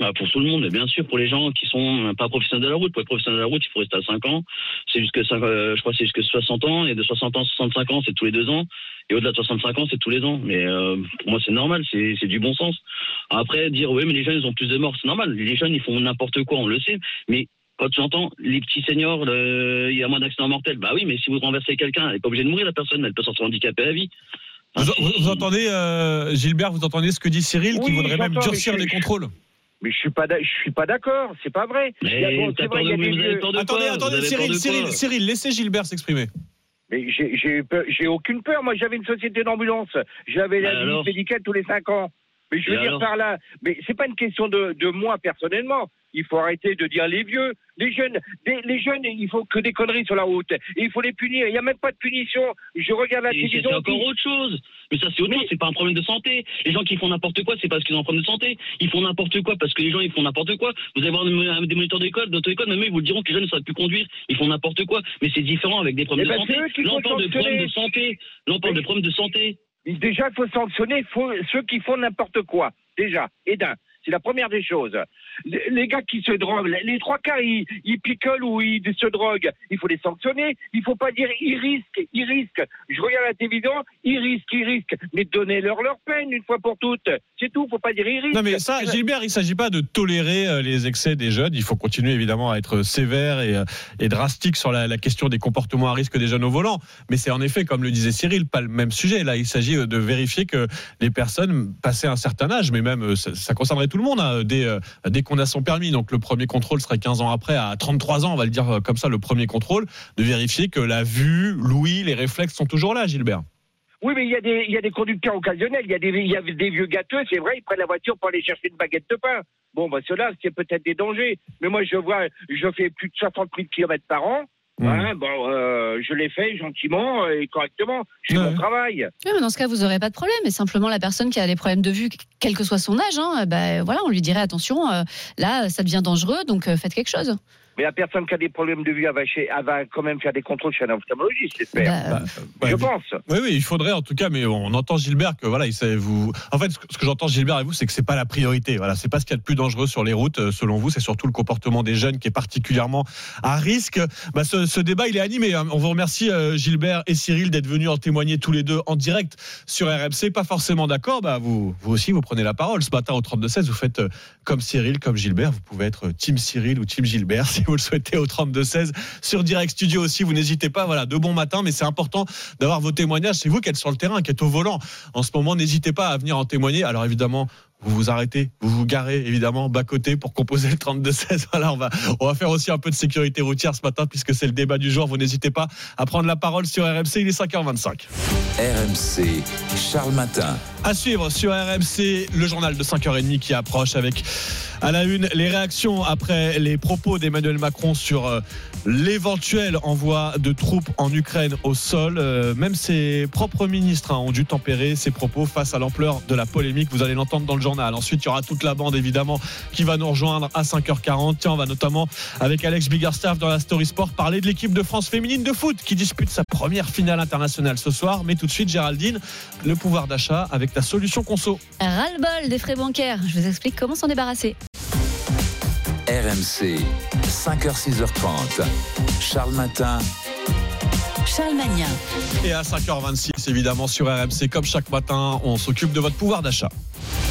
Bah, pour tout le monde, mais bien sûr, pour les gens qui sont pas professionnels de la route. Pour être professionnel de la route, il faut rester à 5 ans. C'est jusque, euh, je crois que c'est jusque 60 ans. Et de 60 ans à 65 ans, c'est tous les deux ans. Et au-delà de 65 ans, c'est tous les ans. Mais euh, pour moi, c'est normal, c'est c'est du bon sens. Après, dire, oui, mais les jeunes, ils ont plus de morts, c'est normal. Les jeunes, ils font n'importe quoi, on le sait. Mais quand tu entends les petits seniors, le- il y a moins d'accidents mortels, bah oui, mais si vous renversez quelqu'un, elle n'est pas obligée de mourir, la personne, elle peut s'en retrouver handicapée à vie. Vous, vous- vous entendez, euh, Gilbert, vous entendez ce que dit Cyril, qui voudrait même j'entends, durcir les contrôles Mais je suis pas, je suis pas d'accord. C'est pas vrai. Attendez, attendez, Cyril, Cyril, Cyril, laissez Gilbert s'exprimer. Mais j'ai aucune peur. Moi, j'avais une société d'ambulance. J'avais la visite médicale tous les cinq ans. Mais je veux dire par là, mais c'est pas une question de, de moi personnellement. Il faut arrêter de dire les vieux, les jeunes, des- les jeunes, il faut que des conneries sur la route. Et il faut les punir. Il n'y a même pas de punition. Je regarde la télévision. c'est encore autre chose. Mais ça, c'est autre chose. C'est pas un problème de santé. Les gens qui font n'importe quoi, c'est parce qu'ils ont un problème de santé. Ils font n'importe quoi parce que les gens, ils font n'importe quoi. Vous allez voir des moniteurs d'école, d'auto-école, même eux, ils vous le diront que les jeunes ne savent plus conduire. Ils font n'importe quoi. Mais c'est différent avec des problèmes Eh de ben, santé. de problèmes de santé. Là, on parle de problèmes de santé. Déjà, il faut sanctionner faut- ceux qui font n'importe quoi. Déjà, et d'un. C'est la première des choses. Les, gars qui se droguent, les, trois quarts, ils, ils picolent ou ils se droguent. Il faut les sanctionner. Il faut pas dire ils risquent, ils risquent. Je regarde la télévision, ils risquent, ils risquent. Mais donnez-leur leur peine une fois pour toutes. C'est tout. Faut pas dire ils risquent. Non mais ça, Gilbert, il ne s'agit pas de tolérer euh, les excès des jeunes. Il faut continuer évidemment à être sévère et, euh, et drastique sur la, la question des comportements à risque des jeunes au volant. Mais c'est en effet, comme le disait Cyril, pas le même sujet. Là, il s'agit euh, de vérifier que les personnes passées un certain âge, mais même euh, ça, ça concernerait tout le monde hein, dès, euh, dès qu'on a son permis. Donc le premier contrôle serait 15 ans après, à 33 ans, on va le dire euh, comme ça, le premier contrôle, de vérifier que la vue, l'ouïe, les réflexes sont toujours là, Gilbert. Oui, mais il y, a des, y a des conducteurs occasionnels, il y, a des, y a des vieux gâteux, c'est vrai, ils prennent la voiture pour aller chercher une baguette de pain. Bon, bah cela, c'est peut-être des dangers. Mais moi, je vois, je fais plus de 60 000 km par an. Hein, bon, euh, je l'ai fait gentiment et correctement. C'est mon travail. Oui, mais dans ce cas, vous n'aurez pas de problème. Et simplement, la personne qui a des problèmes de vue, quel que soit son âge, hein, ben, voilà, on lui dirait attention, euh, là, ça devient dangereux, donc euh, faites quelque chose. Mais la personne qui a des problèmes de vue, elle va, chez- elle va quand même faire des contrôles chez un ophtalmologiste, j'espère. je pense. Oui, oui, il faudrait en tout cas, mais on entend Gilbert que voilà, il sait, vous. En fait, ce que, j'entends Gilbert et vous, c'est que c'est pas la priorité. Voilà, c'est pas ce qu'il y a de plus dangereux sur les routes, euh, selon vous. C'est surtout le comportement des jeunes qui est particulièrement à risque. Bah, ce, ce débat, il est animé. hein. On vous remercie euh, Gilbert et Cyril d'être venus en témoigner tous les deux en direct sur RMC. Pas forcément d'accord. Bah, vous, vous aussi, vous prenez la parole ce matin au 32-16. Vous faites euh, comme Cyril, comme Gilbert. Vous pouvez être Team Cyril ou Team Gilbert si vous le souhaitez au 32-16 sur Direct Studio aussi. Vous n'hésitez pas. Voilà, de bon matin, mais c'est important d'avoir vos témoignages. C'est vous qui êtes sur le terrain, qui êtes au volant en ce moment. N'hésitez pas à venir en témoigner. Alors évidemment. Vous vous arrêtez, vous vous garez évidemment bas côté pour composer le 32-16. Voilà, on va, on va faire aussi un peu de sécurité routière ce matin puisque c'est le débat du jour. Vous n'hésitez pas à prendre la parole sur RMC. Il est 5h25. RMC, Charles Matin. À suivre sur RMC, le journal de 5h30 qui approche avec à la une les réactions après les propos d'Emmanuel Macron sur euh, l'éventuel envoi de troupes en Ukraine au sol. Euh, Même ses propres ministres hein, ont dû tempérer ses propos face à l'ampleur de la polémique. Vous allez l'entendre dans le journal. Ensuite, il y aura toute la bande évidemment qui va nous rejoindre à 5h40. Tiens, on va notamment avec Alex Biggerstaff dans la Story Sport parler de l'équipe de France féminine de foot qui dispute sa première finale internationale ce soir. Mais tout de suite, Géraldine, le pouvoir d'achat avec ta solution conso. Ras-le-bol des frais bancaires. Je vous explique comment s'en débarrasser. RMC, 5h, 6h30. Charles Matin. Charles Magnin. Et à 5h26, évidemment, sur RMC, comme chaque matin, on s'occupe de votre pouvoir d'achat.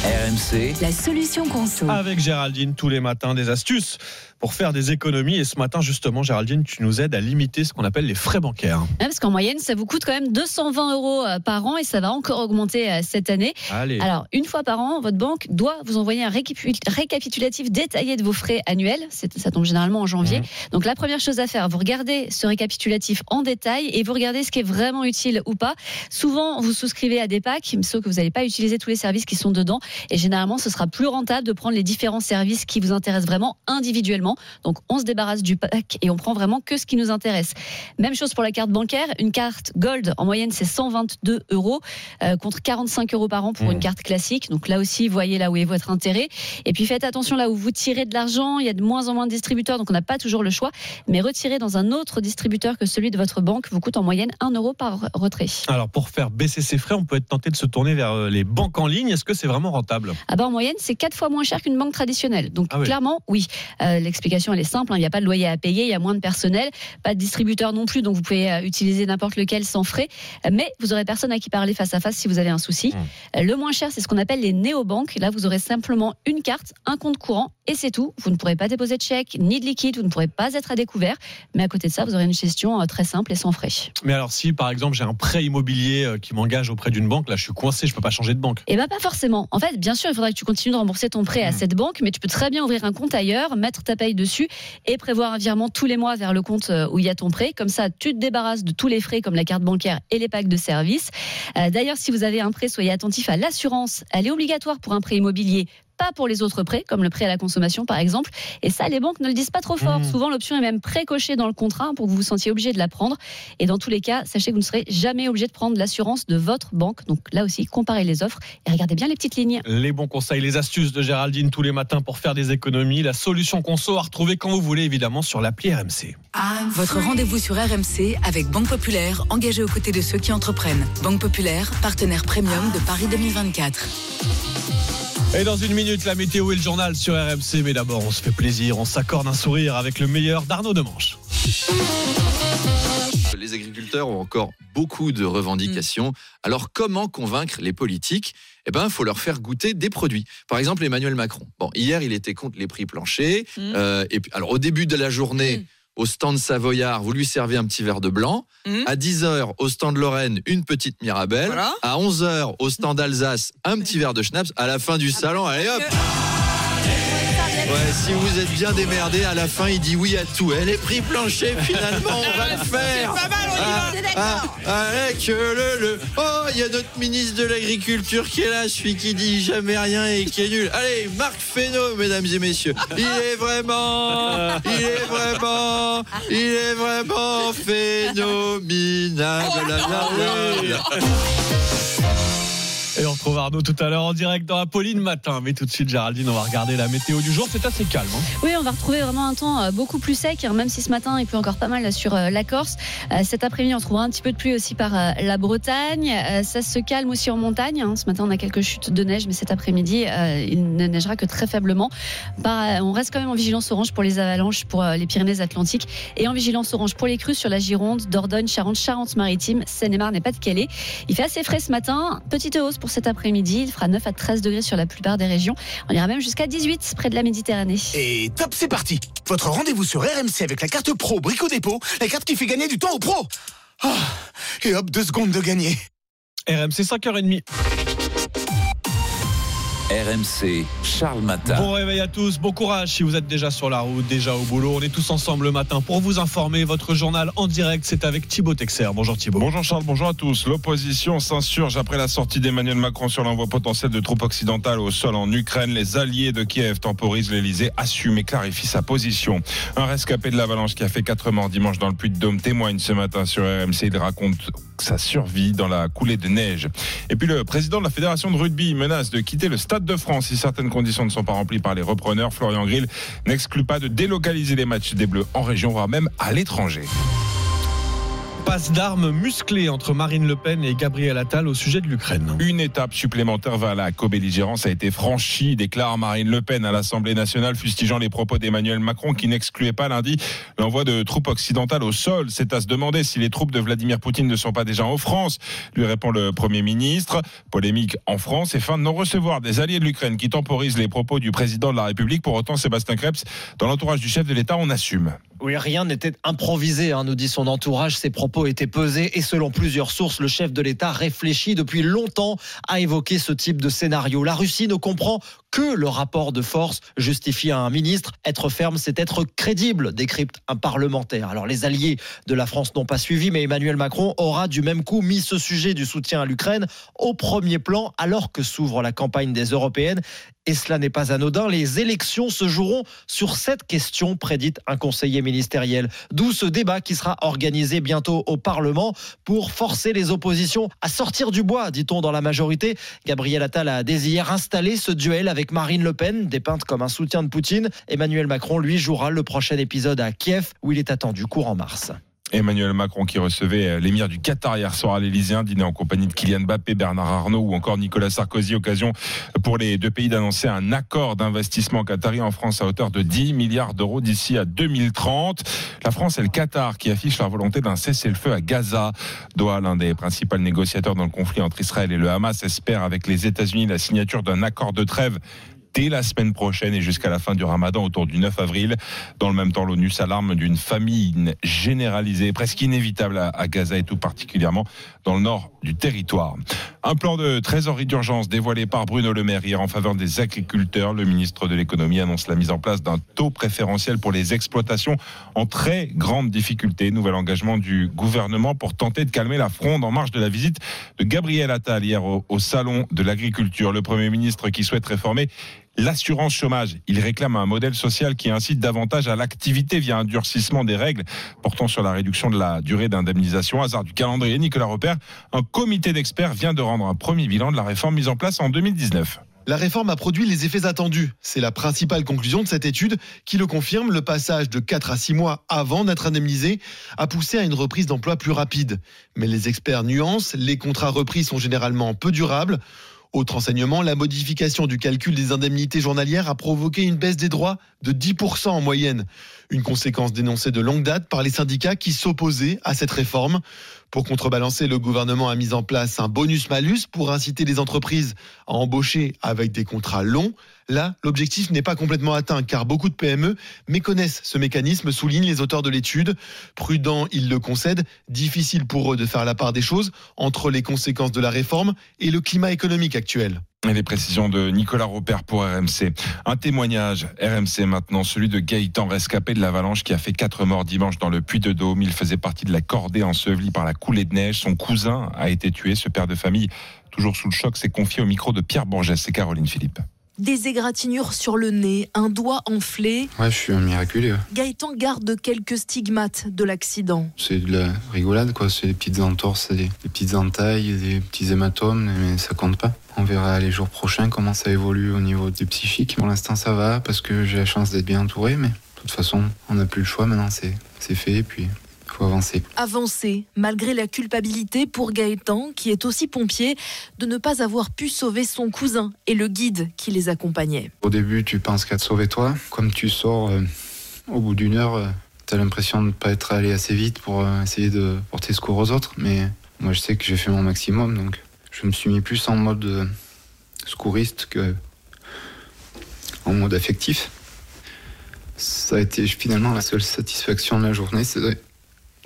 RMC. La solution conso. Avec Géraldine, tous les matins, des astuces pour faire des économies. Et ce matin, justement, Géraldine, tu nous aides à limiter ce qu'on appelle les frais bancaires. Ouais, parce qu'en moyenne, ça vous coûte quand même 220 euros euh, par an et ça va encore augmenter euh, cette année. Allez. Alors, une fois par an, votre banque doit vous envoyer un récapi- récapitulatif détaillé de vos frais annuels. Ça tombe généralement en janvier. Donc, la première chose à faire, vous regardez ce récapitulatif en détail et vous regardez ce qui est vraiment utile ou pas. Souvent, vous souscrivez à des packs, sauf que vous n'allez pas utiliser tous les services qui sont dedans. Et généralement, ce sera plus rentable de prendre les différents services qui vous intéressent vraiment individuellement. Donc, on se débarrasse du pack et on prend vraiment que ce qui nous intéresse. Même chose pour la carte bancaire. Une carte Gold, en moyenne, c'est 122 euros euh, contre 45 euros par an pour une carte classique. Donc là aussi, voyez là où est votre intérêt. Et puis faites attention là où vous tirez de l'argent. Il y a de moins en moins de distributeurs, donc on n'a pas toujours le choix. Mais retirer dans un autre distributeur que celui de votre banque vous coûte en moyenne 1 euro par retrait. Alors, pour faire baisser ses frais, on peut être tenté de se tourner vers euh, les banques en ligne. Est-ce que c'est vraiment rentable? Ah bah en moyenne, c'est quatre fois moins cher qu'une banque traditionnelle. Donc Ah oui. clairement, oui. Euh, L'explication, elle est simple. hein. Il n'y a pas de loyer à payer, il y a moins de personnel, pas de distributeur non plus, donc vous pouvez euh, utiliser n'importe lequel sans frais. Mais vous aurez personne à qui parler face à face si vous avez un souci. Euh, Le moins cher, c'est ce qu'on appelle les néobanques. Là, vous aurez simplement une carte, un compte courant et c'est tout. Vous ne pourrez pas déposer de chèque ni de liquide, vous ne pourrez pas être à découvert. Mais à côté de ça, vous aurez une gestion euh, très simple et sans frais. Mais alors, si par exemple j'ai un prêt immobilier euh, qui m'engage auprès d'une banque, là je suis coincé, je peux pas changer de banque. Et bien, pas forcément. En fait, bien sûr, il faudra que tu continues de rembourser ton prêt à cette banque, mais tu peux très bien ouvrir un compte ailleurs, mettre ta paye dessus et prévoir un virement tous les mois vers le compte euh, où il y a ton prêt. Comme ça, tu te débarrasses de tous les frais comme la carte bancaire et les packs de services. Euh, D'ailleurs, si vous avez un prêt, soyez attentif à l'assurance. Elle est obligatoire pour un prêt immobilier pas pour les autres prêts, comme le prêt à la consommation par exemple. Et ça, les banques ne le disent pas trop fort. Mmh. Souvent, l'option est même précochée dans le contrat pour que vous vous sentiez obligé de la prendre. Et dans tous les cas, sachez que vous ne serez jamais obligé de prendre l'assurance de votre banque. Donc là aussi, comparez les offres et regardez bien les petites lignes. Les bons conseils, les astuces de Géraldine tous les matins pour faire des économies. La solution conso à retrouver quand vous voulez, évidemment, sur l'appli RMC. Votre rendez-vous sur RMC avec Banque Populaire, engagée aux côtés de ceux qui entreprennent. Banque Populaire, partenaire premium de Paris 2024. Et dans une minute, la météo et le journal sur RMC. Mais d'abord, on se fait plaisir, on s'accorde un sourire avec le meilleur d'Arnaud Demanche. Les agriculteurs ont encore beaucoup de revendications. Alors comment convaincre les politiques? Eh ben, il faut leur faire goûter des produits. Par exemple, Emmanuel Macron. Bon, hier, il était contre les prix planchers. Mm. Euh, et puis, alors, au début de la journée, au stand Savoyard, vous lui servez un petit verre de blanc. Mm. À 10h, au stand Lorraine, une petite Mirabelle. Voilà. À 11h, au stand Alsace, un petit verre de schnapps. À la fin du salon, allez hop Ouais, si vous êtes bien démerdé, à la fin, il dit oui à tout. Elle est prix plancher, finalement, on va le faire. pas mal, on y va, c'est d'accord. ah, avec le, le. Oh, il y a notre ministre de l'Agriculture qui est là, celui qui dit jamais rien et qui est nul. Allez, Marc Fesneau, mesdames et messieurs. Il est vraiment, il est vraiment, il est vraiment phénoménal. Blablabla. Et on retrouve Arnaud tout à l'heure en direct dans Apolline matin. Mais tout de suite, Géraldine, on va regarder la météo du jour. C'est assez calme. hein. Oui, on va retrouver vraiment un temps euh, beaucoup plus sec, même si ce matin il pleut encore pas mal sur euh, la Corse. Euh, Cet après-midi, on trouvera un petit peu de pluie aussi par la Bretagne. Ça se calme aussi en montagne. hein. Ce matin, on a quelques chutes de neige, mais cet après-midi, il ne neigera que très faiblement. On reste quand même en vigilance orange pour les avalanches pour les Pyrénées-Atlantiques et en vigilance orange pour les crues sur la Gironde, Dordogne, Charente, Charente-Maritime, Seine-et-Marne et Pas-de-Calais. Il fait assez frais ce matin. Petite hausse pour cet après-midi. Il fera 9 à 13 degrés sur la plupart des régions. On ira même jusqu'à 18 près de la Méditerranée. Et top, c'est parti. Votre rendez-vous sur RMC avec la carte pro Brico Dépôt, la carte qui fait gagner du temps aux pros. Ah, et hop, deux secondes de gagner. RMC 5h30. RMC, Charles Matin. Bon réveil à tous, bon courage si vous êtes déjà sur la route, déjà au boulot. On est tous ensemble le matin pour vous informer. Votre journal en direct, c'est avec Thibaut Texer. Bonjour Thibaut. Bonjour Charles, bonjour à tous. L'opposition s'insurge après la sortie d'Emmanuel Macron sur l'envoi potentiel de troupes occidentales au sol en Ukraine. Les alliés de Kiev temporisent l'Elysée, assume et clarifie sa position. Un rescapé de l'avalanche qui a fait 4 morts dimanche dans le Puy-de-Dôme témoigne ce matin sur RMC. Il raconte sa survie dans la coulée de neige. Et puis le président de la Fédération de rugby menace de quitter le Stade de France si certaines conditions ne sont pas remplies par les repreneurs. Florian Grill n'exclut pas de délocaliser les matchs des Bleus en région, voire même à l'étranger. Passe d'armes musclée entre Marine Le Pen et Gabriel Attal au sujet de l'Ukraine. Une étape supplémentaire vers la co-belligérance a été franchie, déclare Marine Le Pen à l'Assemblée nationale, fustigeant les propos d'Emmanuel Macron qui n'excluait pas lundi l'envoi de troupes occidentales au sol. C'est à se demander si les troupes de Vladimir Poutine ne sont pas déjà en France, lui répond le Premier ministre. Polémique en France et fin de non-recevoir des alliés de l'Ukraine qui temporisent les propos du président de la République. Pour autant, Sébastien Krebs, dans l'entourage du chef de l'État, on assume. Oui, rien n'était improvisé, hein, nous dit son entourage. Ses propos étaient pesés et selon plusieurs sources, le chef de l'État réfléchit depuis longtemps à évoquer ce type de scénario. La Russie ne comprend que le rapport de force justifie à un ministre. Être ferme, c'est être crédible, décrypte un parlementaire. Alors les alliés de la France n'ont pas suivi, mais Emmanuel Macron aura du même coup mis ce sujet du soutien à l'Ukraine au premier plan alors que s'ouvre la campagne des européennes. Et cela n'est pas anodin. Les élections se joueront sur cette question, prédite un conseiller ministériel. D'où ce débat qui sera organisé bientôt au Parlement pour forcer les oppositions à sortir du bois, dit-on dans la majorité. Gabriel Attal a dès hier installé ce duel avec Marine Le Pen, dépeinte comme un soutien de Poutine. Emmanuel Macron, lui, jouera le prochain épisode à Kiev, où il est attendu courant mars. Emmanuel Macron qui recevait euh, l'émir du Qatar hier soir à l'Élysée, un dîner en compagnie de Kylian Mbappé, Bernard Arnault ou encore Nicolas Sarkozy. Occasion pour les deux pays d'annoncer un accord d'investissement qatari en France à hauteur de 10 milliards d'euros d'ici à 2030. La France et le Qatar qui affichent leur volonté d'un cessez-le-feu à Gaza. Doha, l'un des principaux négociateurs dans le conflit entre Israël et le Hamas, espère avec les États-Unis la signature d'un accord de trêve dès la semaine prochaine et jusqu'à la fin du ramadan autour du 9 avril. Dans le même temps, l'ONU s'alarme d'une famine généralisée, presque inévitable à Gaza et tout particulièrement dans le nord du territoire. Un plan de trésorerie d'urgence dévoilé par Bruno Le Maire hier en faveur des agriculteurs. Le ministre de l'économie annonce la mise en place d'un taux préférentiel pour les exploitations en très grande difficulté. Nouvel engagement du gouvernement pour tenter de calmer la fronde en marge de la visite de Gabriel Attal hier au, au salon de l'agriculture. Le premier ministre qui souhaite réformer l'assurance chômage. Il réclame un modèle social qui incite davantage à l'activité via un durcissement des règles portant sur la réduction de la durée d'indemnisation. Hasard du calendrier, Nicolas Repère, un comité d'experts vient de rendre un premier bilan de la réforme mise en place en 2019. La réforme a produit les effets attendus. C'est la principale conclusion de cette étude qui le confirme. Le passage de 4 à 6 mois avant d'être indemnisé a poussé à une reprise d'emploi plus rapide. Mais les experts nuancent, les contrats repris sont généralement peu durables. Autre enseignement, la modification du calcul des indemnités journalières a provoqué une baisse des droits de 10% en moyenne. Une conséquence dénoncée de longue date par les syndicats qui s'opposaient à cette réforme. Pour contrebalancer, le gouvernement a mis en place un bonus-malus pour inciter les entreprises à embaucher avec des contrats longs. Là, l'objectif n'est pas complètement atteint car beaucoup de PME méconnaissent ce mécanisme, soulignent les auteurs de l'étude. Prudents, ils le concèdent, difficile pour eux de faire la part des choses entre les conséquences de la réforme et le climat économique actuel. Les précisions de Nicolas Robert pour RMC. Un témoignage RMC maintenant, celui de Gaëtan rescapé de l'avalanche qui a fait quatre morts dimanche dans le Puy de Dôme. Il faisait partie de la cordée ensevelie par la coulée de neige. Son cousin a été tué. Ce père de famille, toujours sous le choc, s'est confié au micro de Pierre Bourgès et Caroline Philippe des égratignures sur le nez, un doigt enflé. Ouais, je suis un miraculé. Gaëtan garde quelques stigmates de l'accident. C'est de la rigolade, quoi. C'est des petites entorses, des, petites entailles, des petits hématomes, mais ça compte pas. On verra les jours prochains comment ça évolue au niveau du psychique. Pour l'instant, ça va parce que j'ai la chance d'être bien entouré, mais de toute façon, on n'a plus le choix maintenant, c'est fait. Et puis, avancer. Avancer, malgré la culpabilité pour Gaëtan, qui est aussi pompier, de ne pas avoir pu sauver son cousin et le guide qui les accompagnait. Au début, tu penses qu'à te sauver toi. Comme tu sors euh, au bout d'une heure, euh, tu as l'impression de ne pas être allé assez vite pour euh, essayer de porter secours aux autres. Mais moi, je sais que j'ai fait mon maximum, donc je me suis mis plus en mode secouriste que en mode affectif. Ça a été finalement la seule satisfaction de la journée, c'est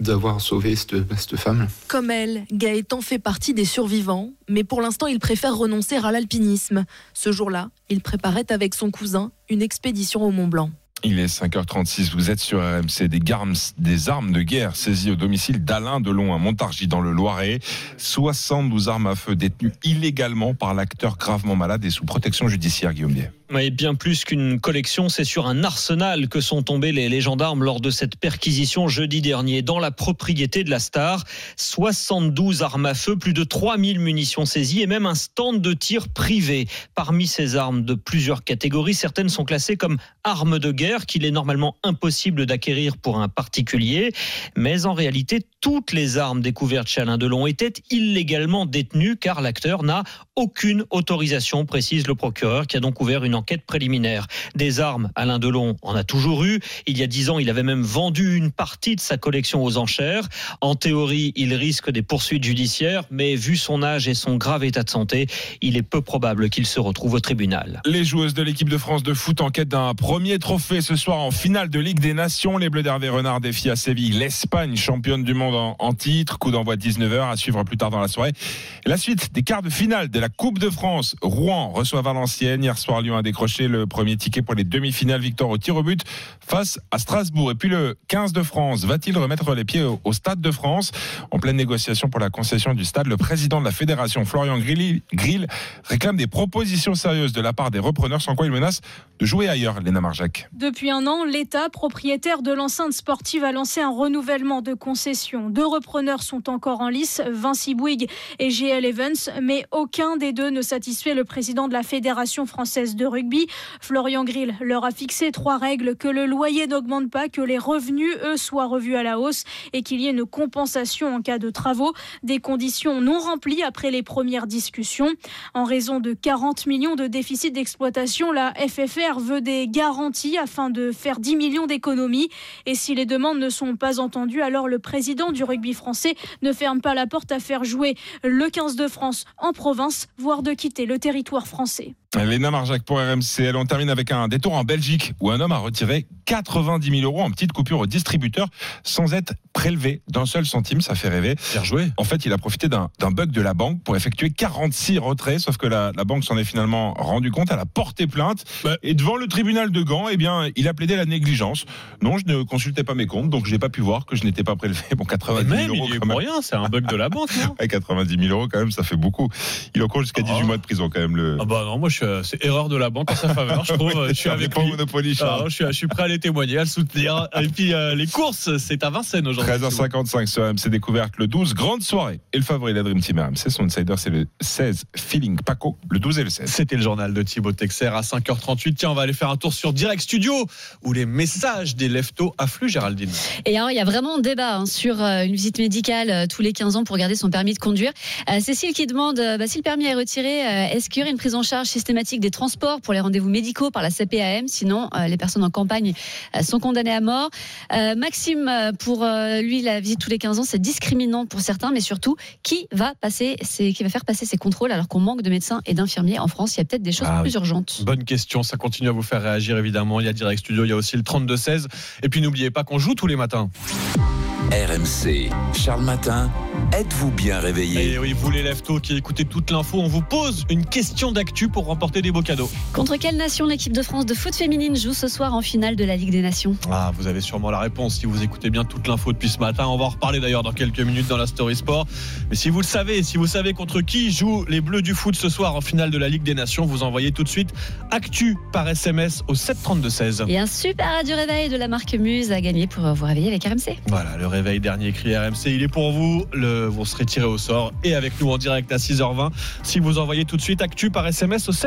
d'avoir sauvé cette, femme. Comme elle, Gaëtan fait partie des survivants, mais pour l'instant il préfère renoncer à l'alpinisme. Ce jour-là, il préparait avec son cousin une expédition au Mont Blanc. Il est 5h36, vous êtes sur RMC. Des, des armes de guerre saisies au domicile d'Alain Delon à Montargis dans le Loiret. 72 armes à feu détenues illégalement par l'acteur gravement malade et sous protection judiciaire, Guillaume Bier. Mais bien plus qu'une collection, c'est sur un arsenal que sont tombés les, gendarmes lors de cette perquisition jeudi dernier dans la propriété de la star. 72 armes à feu, plus de 3000 munitions saisies et même un stand de tir privé. Parmi ces armes de plusieurs catégories, certaines sont classées comme armes de guerre qu'il est normalement impossible d'acquérir pour un particulier. Mais en réalité, toutes les armes découvertes chez Alain Delon étaient illégalement détenues car l'acteur n'a aucune autorisation, précise le procureur qui a donc ouvert une enquête préliminaire. Des armes, Alain Delon en a toujours eu. Il y a dix ans, il avait même vendu une partie de sa collection aux enchères. En théorie, il risque des poursuites judiciaires, mais vu son âge et son grave état de santé, il est peu probable qu'il se retrouve au tribunal. Les joueuses de l'équipe de France de foot en quête d'un premier trophée ce soir en finale de Ligue des Nations. Les Bleus d'Hervé Renard défient à Séville l'Espagne, championne du monde en, titre. Coup d'envoi 19h à suivre plus tard dans la soirée. La suite des quarts de finale de la Coupe de France. Rouen reçoit Valenciennes. Hier soir, Lyon a décroché le premier ticket pour les demi-finales victoire au tir au but face à Strasbourg. Et puis le 15 de France va-t-il remettre les pieds au, Stade de France? En pleine négociation pour la concession du stade, le président de la fédération, Florian Grill, réclame des propositions sérieuses de la part des repreneurs, sans quoi il menace de jouer ailleurs, Léna Marjac. Depuis un an, l'État, propriétaire de l'enceinte sportive, a lancé un renouvellement de concession. Deux repreneurs sont encore en lice, Vinci Bouygues et GL Evans, mais aucun des deux ne satisfait le président de la Fédération française de rugby. Florian Grill leur a fixé trois règles que le loyer n'augmente pas, que les revenus, eux, soient revus à la hausse et qu'il y ait une compensation en cas de travaux. Des conditions non remplies après les premières discussions. En raison de 40 millions de déficit d'exploitation, la FFR veut des garanties afin de faire 10 millions d'économies. Et si les demandes ne sont pas entendues, alors le président du rugby français ne ferme pas la porte à faire jouer le 15 de France en province, voire de quitter le territoire français. Léna Marjac pour RMC. On termine avec un détour en Belgique où un homme a retiré 90 000 euros en petite coupure au distributeur sans être prélevé d'un seul centime. Ça fait rêver. Bien joué. En fait, il a profité d'un bug de la banque pour effectuer 46 retraits, sauf que la, la banque s'en est finalement rendu compte. Elle a porté plainte. Et devant le tribunal de Gand, eh bien, il a plaidé la négligence. Non, je ne consultais pas mes comptes, donc je n'ai pas pu voir que je n'étais pas prélevé. Bon, 90 000 Même, euros. il est quand même. rien, c'est un bug de la banque. non? Ouais, 90 000 euros, quand même, ça fait beaucoup. Il encourt jusqu'à 18 mois de prison, quand même. Le... Ah bah non, moi je suis, euh, c'est erreur de la banque en sa faveur, je trouve. Je suis avec pas lui. Monopoly. Ah, je, suis, je suis prêt à les témoigner, à le soutenir. Et puis euh, les courses, c'est à Vincennes aujourd'hui. 13h55 sur RMC Découverte, le 12, grande soirée. Et le favori de la Dream Team RMC, son insider, c'est le 16, Feeling Paco, le 12 et le 16. C'était le journal de Thibaut Texer à 5h38. Tiens, on va aller faire un tour sur Direct Studio où les messages des leftos affluent, Géraldine. Et alors, il y a vraiment un débat hein, sur euh, une visite médicale tous les 15 ans pour garder son permis de conduire. Euh, Cécile qui demande bah, si le permis est retiré, est-ce qu'il y aurait une prise en charge systématique des transports pour les rendez-vous médicaux par la CPAM Sinon, euh, les personnes en campagne euh, sont condamnées à mort. Euh, Maxime, pour euh, lui, la visite tous les 15 ans, c'est discriminant pour certains, mais surtout, qui va, passer ces- qui va faire passer ces contrôles alors qu'on manque de médecins et d'infirmiers en France? Il y a peut-être des choses Ah plus oui. urgentes. Bonne question, ça continue à vous faire réagir évidemment. Il y a Direct Studio, il y a aussi le 32-16. Et puis n'oubliez pas qu'on joue tous les matins. RMC, Charles Matin, êtes-vous bien réveillé? Et oui, vous les leftos qui écoutez toute l'info, on vous pose une question d'actu pour remporter des beaux cadeaux. Contre quelle nation l'équipe de France de foot féminine joue ce soir en finale de la Ligue des Nations? Ah, vous avez sûrement la réponse si vous écoutez bien toute l'info depuis ce matin. On va en reparler d'ailleurs dans quelques minutes dans la Story Sport. Mais si vous le savez, si vous savez contre qui jouent les Bleus du foot ce soir en finale de la Ligue des Nations, vous envoyez tout de suite actu par SMS au 732-16. Et un super radio réveil de la marque Muse à gagner pour vous réveiller avec RMC. Voilà, le réveil dernier cri RMC, il est pour vous. Le, vous serez tiré au sort et avec nous en direct à 6h20 si vous envoyez tout de suite actu par SMS au 732-16.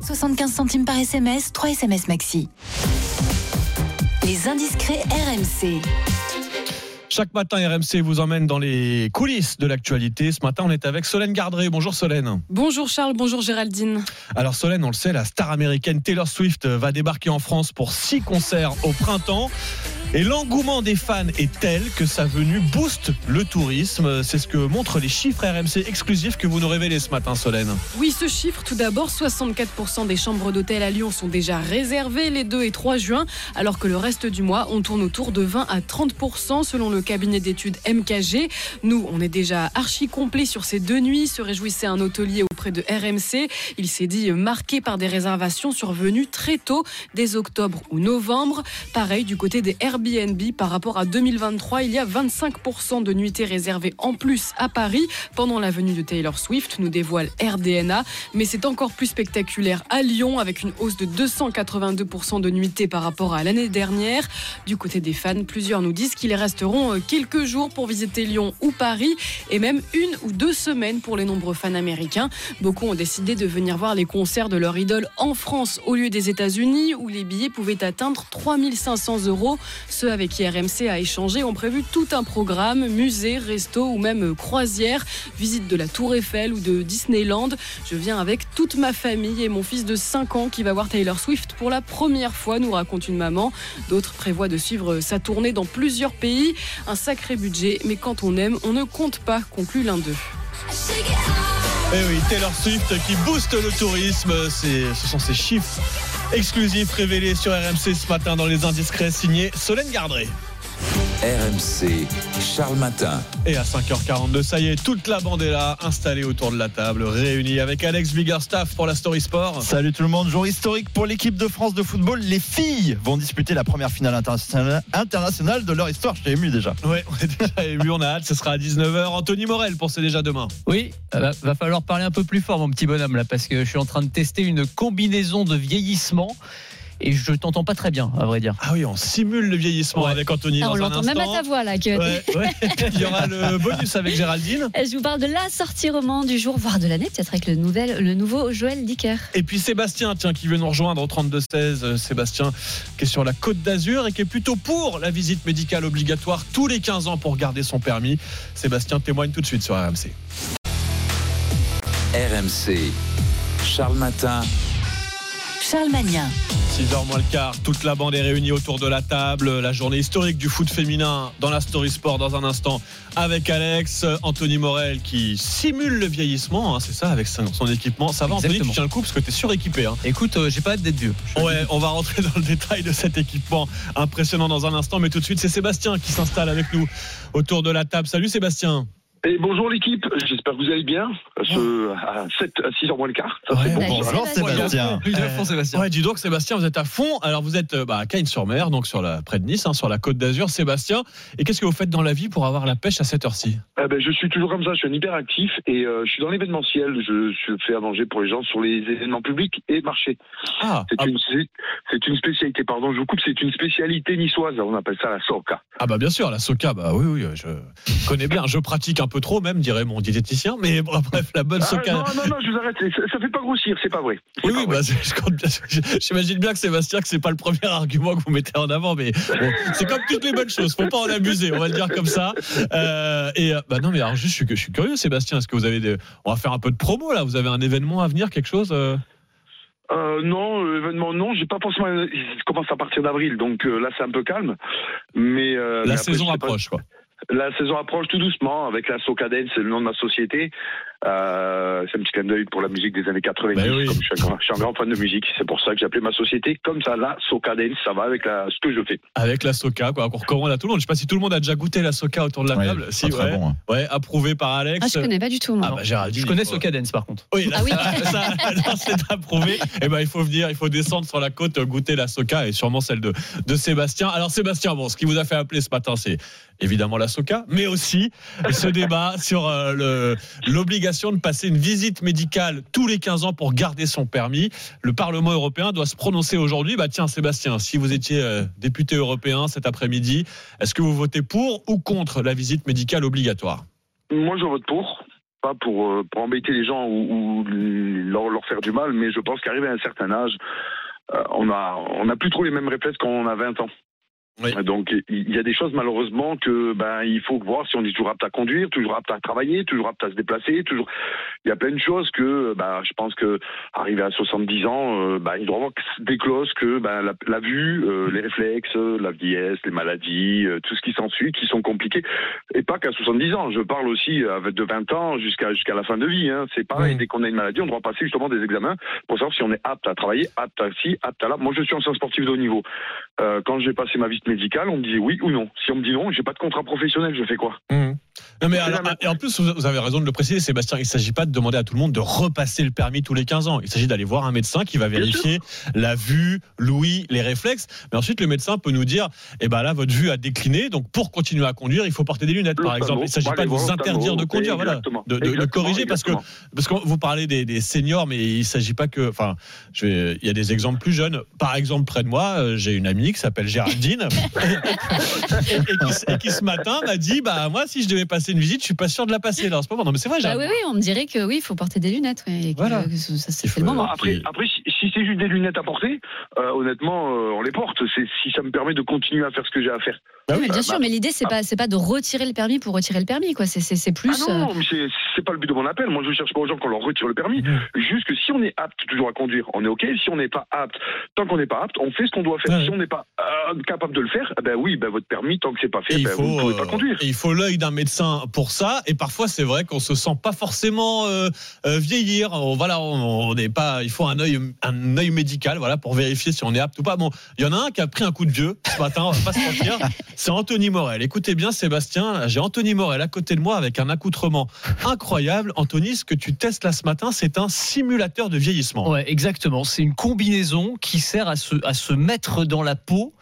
75 centimes par SMS, 3 SMS maxi. Les indiscrets RMC. Chaque matin, RMC vous emmène dans les coulisses de l'actualité. Ce matin, on est avec Solène Gardré. Bonjour Solène. Bonjour Charles, bonjour Géraldine. Alors Solène, on le sait, la star américaine Taylor Swift va débarquer en France pour six concerts au printemps. Et l'engouement des fans est tel que sa venue booste le tourisme. C'est ce que montrent les chiffres RMC exclusifs que vous nous révélez ce matin, Solène. Oui, ce chiffre, tout d'abord, 64% des chambres d'hôtel à Lyon sont déjà réservées les 2 et 3 juin, alors que le reste du mois, on tourne autour de 20 à 30% selon le cabinet d'études MKG. Nous, on est déjà archi complet sur ces deux nuits, se réjouissait un hôtelier auprès de RMC. Il s'est dit marqué par des réservations survenues très tôt, dès octobre ou novembre. Pareil du côté des Airbnb par rapport à 2023, il y a 25% de nuitées réservées en plus à Paris pendant la venue de Taylor Swift, nous dévoile RDNA. Mais c'est encore plus spectaculaire à Lyon avec une hausse de 282% de nuitées par rapport à l'année dernière. Du côté des fans, plusieurs nous disent qu'ils resteront euh, quelques jours pour visiter Lyon ou Paris et même une ou deux semaines pour les nombreux fans américains. Beaucoup ont décidé de venir voir les concerts de leur idole en France au lieu des États-Unis où les billets pouvaient atteindre 3500 euros. Ceux avec qui RMC a échangé ont prévu tout un programme, musée, resto ou même croisière, visite de la Tour Eiffel ou de Disneyland. Je viens avec toute ma famille et mon fils de 5 ans qui va voir Taylor Swift pour la première fois, nous raconte une maman. D'autres prévoient de suivre sa tournée dans plusieurs pays. Un sacré budget, mais quand on aime, on ne compte pas, conclut l'un d'eux. Eh oui, Taylor Swift qui booste le tourisme. Ce sont ces chiffres exclusifs révélés sur RMC ce matin dans les indiscrets signés Solène Gardré. RMC, Charles Matin. Et à 5h42, ça y est, toute la bande est là, installée autour de la table, réunie avec Alex Biggerstaff pour la Story Sport. Salut tout le monde, jour historique pour l'équipe de France de football. Les filles vont disputer la première finale internationale, internationale de leur histoire. Je t'ai ému déjà. Ouais, on est déjà ému, on a hâte, ce sera à 19h. Anthony Morel pour C'est déjà demain. Oui, euh, va, va falloir parler un peu plus fort, mon petit bonhomme, là, parce que je suis en train de tester une combinaison de vieillissement et je t'entends pas très bien, à vrai dire. Ah oui, on simule le vieillissement avec Anthony Ah, on l'entend même à ta voix là. Que... Ouais, ouais. Il y aura le bonus avec Géraldine. Je vous parle de la sortie roman du jour, voire de l'année, peut-être avec le, nouvel, le nouveau Joël Dicker. Et puis Sébastien, tiens, qui veut nous rejoindre au 32-16. Euh, Sébastien, qui est sur la côte d'Azur et qui est plutôt pour la visite médicale obligatoire tous les 15 ans pour garder son permis. Sébastien témoigne tout de suite sur RMC. RMC, Charles Matin. Charles Magnin. 6h moins le quart, toute la bande est réunie autour de la table. La journée historique du foot féminin dans la Story Sport dans un instant avec Alex, Anthony Morel qui simule le vieillissement, hein, c'est ça, avec son, son équipement. Ça va, Anthony, tu tiens le coup parce que tu es suréquipé. Hein. Écoute, euh, j'ai pas hâte d'être vieux. Ouais, on va rentrer dans le détail de cet équipement impressionnant dans un instant, mais tout de suite, c'est Sébastien qui s'installe avec nous autour de la table. Salut Sébastien. Et bonjour l'équipe, j'espère que vous allez bien. Ce, à 7 à 6 h moins le quart. Ça, c'est bon. Bonjour Sébastien. Ouais, dis donc Sébastien, vous êtes à fond. Alors vous êtes euh, bah, à Cagnes-sur-Mer, donc sur la, près de Nice, hein, sur la côte d'Azur. Sébastien, et qu'est-ce que vous faites dans la vie pour avoir la pêche à cette heure-ci? Eh ben, je suis toujours comme ça, je suis un hyper actif et euh, je suis dans l'événementiel. Je, je fais à manger pour les gens sur les événements publics et marchés. Ah, c'est une, c'est- c'est une spécialité, pardon, je vous coupe, c'est une spécialité niçoise. On appelle ça la soca. Ah bah bien sûr, la soca, bah oui, oui, je connais bien. Je pratique un peu trop même, dirait mon diététicien. Mais bon, bref, la bonne Ah, non, non, non, je vous arrête, ça, fait pas grossir, c'est pas vrai. Oui, oui, bah. J'imagine bien que Sébastien, que c'est pas le premier argument que vous mettez en avant, mais bon, c'est comme toutes les bonnes choses. Faut pas en abuser, on va le dire comme ça. Euh, et euh, bah non, mais alors juste, je suis, je suis curieux, Sébastien. Est-ce que vous avez des... On va faire un peu de promo là. Vous avez un événement à venir, quelque chose euh? Euh, non, événement, non, j'ai pas forcément. Il commence à partir d'avril, donc euh, là c'est un peu calme. Mais euh, mais La après, saison pas- approche, quoi. La saison approche tout doucement avec la Socadence, c'est le nom de ma société. Euh, c'est un petit clin d'œil pour la musique des années 90. Ben oui. Comme je, suis un grand, je suis un grand fan de musique, c'est pour ça que j'ai appelé ma société comme ça. La Socadence, ça va avec la, ce que je fais. Avec la soca, quoi. Qu'on recommande à tout le monde. Je sais pas si tout le monde a déjà goûté la soca autour de la Ouais, table. Si, très ouais. bon, hein. Ouais, approuvé par Alex. Ah, je connais pas du tout. moi. Ah bah Géraldine, Je connais il faut- Socadence par contre. Oui, là, Ah oui. ça, ça, là, c'est approuvé. Et ben, il faut venir, il faut descendre sur la côte, goûter la soca et sûrement celle de, de Sébastien. Alors, Sébastien, bon, ce qui vous a fait appeler ce matin, c'est évidemment la soca, mais aussi ce débat sur euh, le- de passer une visite médicale tous les 15 ans pour garder son permis. Le Parlement européen doit se prononcer aujourd'hui. Bah, tiens, Sébastien, si vous étiez euh, député européen cet après-midi, est-ce que vous votez pour ou contre la visite médicale obligatoire? Moi, je vote pour. Pas pour, euh, embêter les gens ou, leur, faire du mal, mais je pense qu'arrivé à un certain âge, euh, on a on a plus trop les mêmes réflexes quand on a 20 ans. Donc il y a des choses malheureusement que ben il faut voir si on est toujours apte à conduire, toujours apte à travailler, toujours apte à se déplacer, toujours il y a plein de choses que ben je pense que arrivé à 70 ans euh, ben il doit avoir des clauses que ben la, la vue, euh, les réflexes, la vieillesse, les maladies, euh, tout ce qui s'ensuit qui sont compliqués et pas qu'à 70 ans, je parle aussi euh, de 20 ans jusqu'à jusqu'à la fin de vie hein. c'est pareil dès qu'on a une maladie, on doit passer justement des examens pour savoir si on est apte à travailler, apte à ci, apte à là. Moi je suis ancien sportif de haut niveau. Euh, quand j'ai passé ma visite médicale, on me disait oui ou non. Si on me dit non, j'ai pas de contrat professionnel, je fais quoi? Non mais alors, et en plus vous avez raison de le préciser Sébastien, il ne s'agit pas de demander à tout le monde de repasser le permis tous les 15 ans. Il s'agit d'aller voir un médecin qui va vérifier la vue, l'ouïe, les réflexes. Mais ensuite le médecin peut nous dire eh ben là votre vue a décliné donc pour continuer à conduire, il faut porter des lunettes par exemple. Il ne s'agit pas de vous interdire de conduire voilà, de, de- corriger parce que parce que vous parlez des, des seniors mais il ne s'agit pas que enfin je vais- il y a des exemples plus jeunes. Par exemple près de moi, euh, j'ai une amie qui s'appelle Géraldine et, et qui, et qui, ce matin m'a dit bah moi si je devais passer une visite, je suis pas sûr de la passer là en ce moment. Non mais c'est vrai, Bah oui, oui, on me dirait que oui, il faut porter des lunettes. ouais, et que- Voilà. que ça, c'est c'est le moment. Après, après si, si c'est juste des lunettes à porter, euh, honnêtement, euh, on les porte. C'est si ça me permet de continuer à faire ce que j'ai à faire. Bah Oui, bien Euh, sûr, bah, mais l'idée c'est pas c'est pas de retirer le permis pour retirer le permis quoi. C'est plus. Ah non, euh, mais c'est- pas le but de mon appel. Moi, je cherche pas aux gens qu'on leur retire le permis. Juste que si on est apte toujours à conduire, on est OK. Si on n'est pas apte, tant qu'on n'est pas apte, on fait ce qu'on doit faire. Si on n'est pas euh, capable de le faire, eh ben oui, ben votre permis, tant que c'est pas fait, il ben faut, vous ne pouvez euh, pas conduire. et il faut l'œil d'un médecin pour ça. Et parfois, c'est vrai qu'on se sent pas forcément euh, euh, vieillir. On, voilà, on n'est pas. Il faut un œil, un œil médical, voilà, pour vérifier si on est apte ou pas. Bon, il y en a un qui a pris un coup de vieux ce matin. On va pas se mentir. C'est Anthony Morel. Écoutez bien, Sébastien. J'ai Anthony Morel à côté de moi avec un accoutrement incroyable. Anthony, ce que tu testes là ce matin, c'est un simulateur de vieillissement. Ouais, exactement. C'est une combinaison qui sert à se, à se mettre dans la peau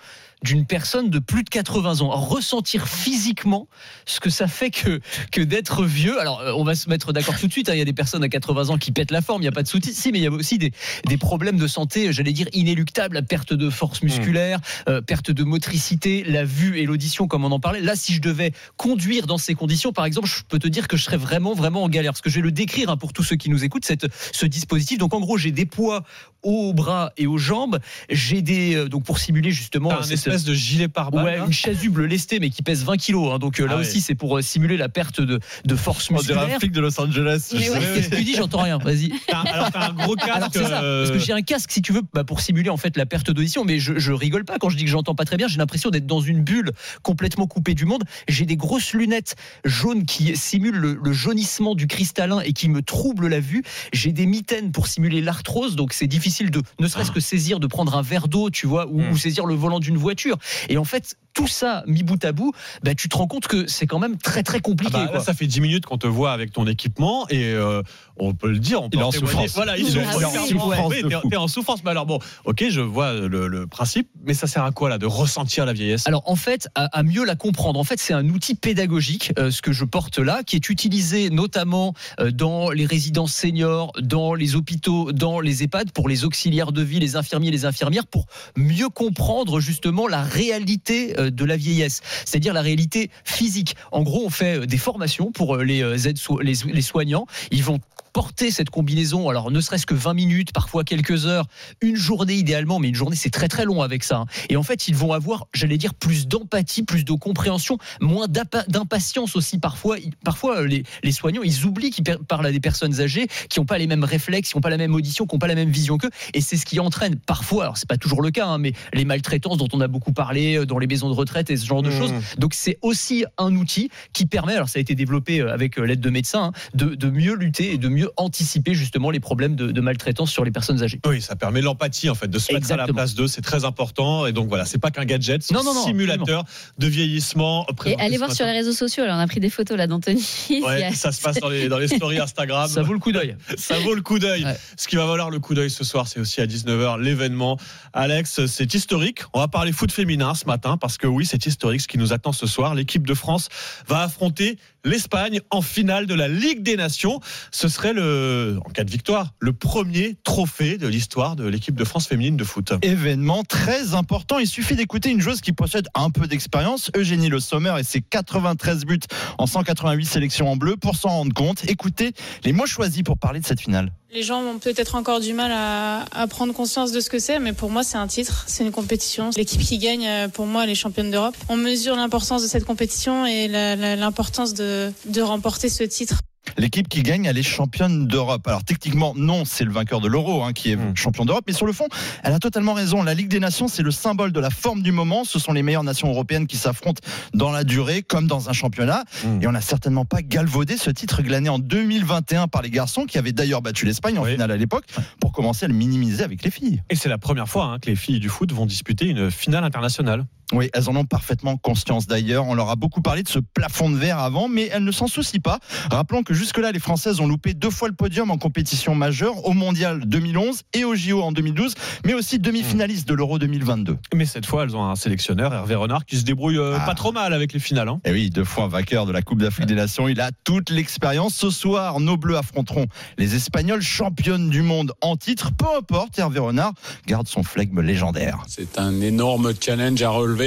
d'une personne de plus de 80 ans, ressentir physiquement ce que ça fait que, que d'être vieux. Alors, euh, on va se mettre d'accord tout de suite, hein, il y a des personnes à 80 ans qui pètent la forme, il n'y a pas de souci, mais il y a aussi des, des problèmes de santé, j'allais dire, inéluctables, la perte de force musculaire, euh, perte de motricité, la vue et l'audition, comme on en parlait. Là, si je devais conduire dans ces conditions, par exemple, je peux te dire que je serais vraiment, vraiment en galère, parce que je vais le décrire hein, pour tous ceux qui nous écoutent, cette, ce dispositif. Donc, en gros, j'ai des poids aux bras et aux jambes. J'ai des, euh, donc pour simuler justement cette- espèce de gilet pare-balles. Ouais, une chasuble lestée, mais qui pèse 20 kilos. hein. donc euh, là Ah ouais. aussi, c'est pour euh, simuler la perte de, de force On dirait musculaire. un flic de Los Angeles. Mais ouais, Qu'est-ce que tu dis J'entends rien. Vas-y. T'as- Alors, t'as un gros casque. Alors c'est ça, euh, parce que j'ai un casque si tu veux bah, pour simuler en fait la perte d'audition, mais je, je rigole pas quand je dis que j'entends pas très bien. J'ai l'impression d'être dans une bulle complètement coupée du monde. J'ai des grosses lunettes jaunes qui simulent le, le jaunissement du cristallin et qui me troublent la vue. J'ai des mitaines pour simuler l'arthrose, donc c'est difficile de ne serait-ce que saisir de prendre un verre d'eau, tu vois, ou, ou saisir le volant d'une voiture. Et en fait, tout ça mis bout à bout, bah, tu te rends compte que c'est quand même très très Ah compliqué. bah, là, quoi. ça fait 10 minutes qu'on te voit avec ton équipement et euh, on peut le dire, on peut Il est en souffrance. Voilà, Il il est est en souffrance t'es- en. Mais alors bon, ok, je vois le, le principe, mais ça sert à quoi là de ressentir la vieillesse? Alors en fait, à, à mieux la comprendre, en fait, c'est un outil pédagogique, euh, ce que je porte là, qui est utilisé notamment euh, dans les résidences seniors, dans les hôpitaux, dans les EHPAD, pour les auxiliaires de vie, les infirmiers, et les infirmières, pour mieux comprendre justement la réalité euh, de la vieillesse, c'est-à-dire la réalité physique. En gros, on fait euh, des formations pour euh, les aides les soignants. Ils vont porter cette combinaison, alors ne serait-ce que 20 minutes, parfois quelques heures, une journée idéalement, mais une journée c'est très très long avec ça. hein. Et en fait, ils vont avoir, j'allais dire, plus d'empathie, plus de compréhension, moins d'impa- d'impatience aussi parfois. Parfois, euh, les, les soignants, ils oublient qu'ils parlent à des personnes âgées qui n'ont pas les mêmes réflexes, qui n'ont pas la même audition, qui n'ont pas la même vision qu'eux. Et c'est ce qui entraîne parfois, alors c'est pas toujours le cas, hein, mais les maltraitances dont on a beaucoup parlé euh, dans les maisons de retraite et ce genre de Mmh. choses. Donc c'est aussi un outil qui permet, alors ça a été développé euh, avec l'aide de médecins, hein, de, de mieux lutter et de mieux anticiper justement les problèmes de, de maltraitance sur les personnes âgées. Oui, ça permet l'empathie en fait, de se mettre à la place d'eux, c'est très important. Et donc voilà, c'est pas qu'un gadget, c'est un non, non, simulateur de vieillissement. Et allez voir sur les réseaux sociaux. Là, on a pris des photos là d'Anthony. Ouais, a- ça se passe dans les, dans les stories Instagram. Ça vaut le coup d'œil. Ça vaut le coup d'œil. Ouais. Ce qui va valoir le coup d'œil ce soir, c'est aussi à 19h l'événement. Alex, c'est historique. On va parler foot féminin ce matin parce que oui, c'est historique ce qui nous attend ce soir. L'équipe de France va affronter l'Espagne en finale de la Ligue des Nations. Ce serait le, en cas de victoire, le premier trophée de l'histoire de l'équipe de France féminine de foot. Événement très important. Il suffit d'écouter une joueuse qui possède un peu d'expérience, Eugénie Le Sommer, et ses 93 buts en 188 sélections en bleu pour s'en rendre compte. Écoutez les mots choisis pour parler de cette finale. Les gens ont peut-être encore du mal à, à prendre conscience de ce que c'est, mais pour moi, c'est un titre, c'est une compétition. L'équipe qui gagne, euh, pour moi, elle est championne d'Europe. On mesure l'importance de cette compétition et l'importance de, de remporter ce titre. L'équipe qui gagne, elle est championne d'Europe. Alors techniquement, non, c'est le vainqueur de l'Euro hein, qui est champion d'Europe. Mais sur le fond, elle a totalement raison. La Ligue des Nations, c'est le symbole de la forme du moment. Ce sont les meilleures nations européennes qui s'affrontent dans la durée, comme dans un championnat. Et on n'a certainement pas galvaudé ce titre glané en 2021 par les garçons, qui avaient d'ailleurs battu l'Espagne en finale à l'époque, pour commencer à le minimiser avec les filles. Et c'est la première fois hein, que les filles du foot vont disputer une finale internationale. Oui, elles en ont parfaitement conscience d'ailleurs. On leur a beaucoup parlé de ce plafond de verre avant, mais elles ne s'en soucient pas. Rappelons que jusque-là, les Françaises ont loupé deux fois le podium en compétition majeure, au Mondial 2011 et au JO en 2012, mais aussi demi-finaliste de l'Euro 2022. Mais cette fois, elles ont un sélectionneur, Hervé Renard, qui se débrouille euh, Ah. pas trop mal avec les finales. hein. Et oui, deux fois vainqueur de la Coupe d'Afrique des Nations, il a toute l'expérience. Ce soir, nos Bleus affronteront les Espagnols, championnes du monde en titre. Peu importe, Hervé Renard garde son flegme légendaire. C'est un énorme challenge à relever,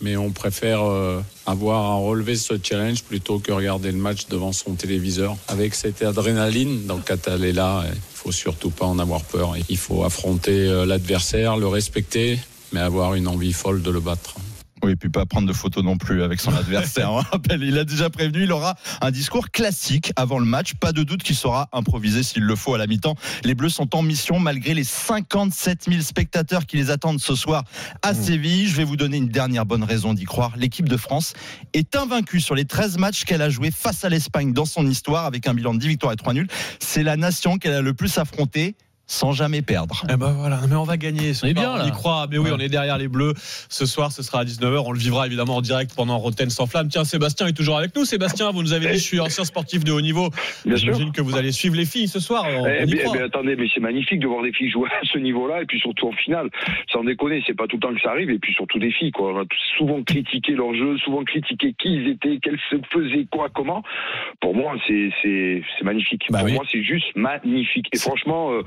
mais on préfère euh, avoir à relever ce challenge plutôt que regarder le match devant son téléviseur. Avec cette adrénaline, donc quand est là, il faut surtout pas en avoir peur. Il faut affronter euh, l'adversaire, le respecter, mais avoir une envie folle de le battre. Oui, et puis pas prendre de photos non plus avec son adversaire. On rappelle, il a déjà prévenu, il aura un discours classique avant le match. Pas de doute qu'il saura improviser s'il le faut à la mi-temps. Les Bleus sont en mission malgré les 57 000 spectateurs qui les attendent ce soir à Séville. Je vais vous donner une dernière bonne raison d'y croire. L'équipe de France est invaincue sur les 13 matchs qu'elle a joués face à l'Espagne dans son histoire avec un bilan de 10 victoires et 3 nuls. C'est la nation qu'elle a le plus affrontée sans jamais perdre. Eh ben voilà, mais on va gagner. Ce On est bien, on y croit. Mais oui, Ouais. on est derrière les Bleus. Ce soir, ce sera à 19h. On le vivra évidemment en direct pendant Roten sans flamme. Tiens, Sébastien est toujours avec nous. Sébastien, vous nous avez dit, je suis ancien sportif de haut niveau. Bien J'imagine sûr. que vous allez suivre les filles ce soir. On, Eh on y croit. eh bien, attendez, mais c'est magnifique de voir des filles jouer à ce niveau-là, et puis surtout en finale. Sans déconner, c'est pas tout le temps que ça arrive, et puis surtout des filles, quoi. On a souvent critiqué leur jeu, souvent critiqué qui ils étaient, qu'elles se faisaient quoi, comment. Pour moi, c'est c'est c'est magnifique. Bah Pour oui. moi, c'est juste magnifique. Et franchement, euh,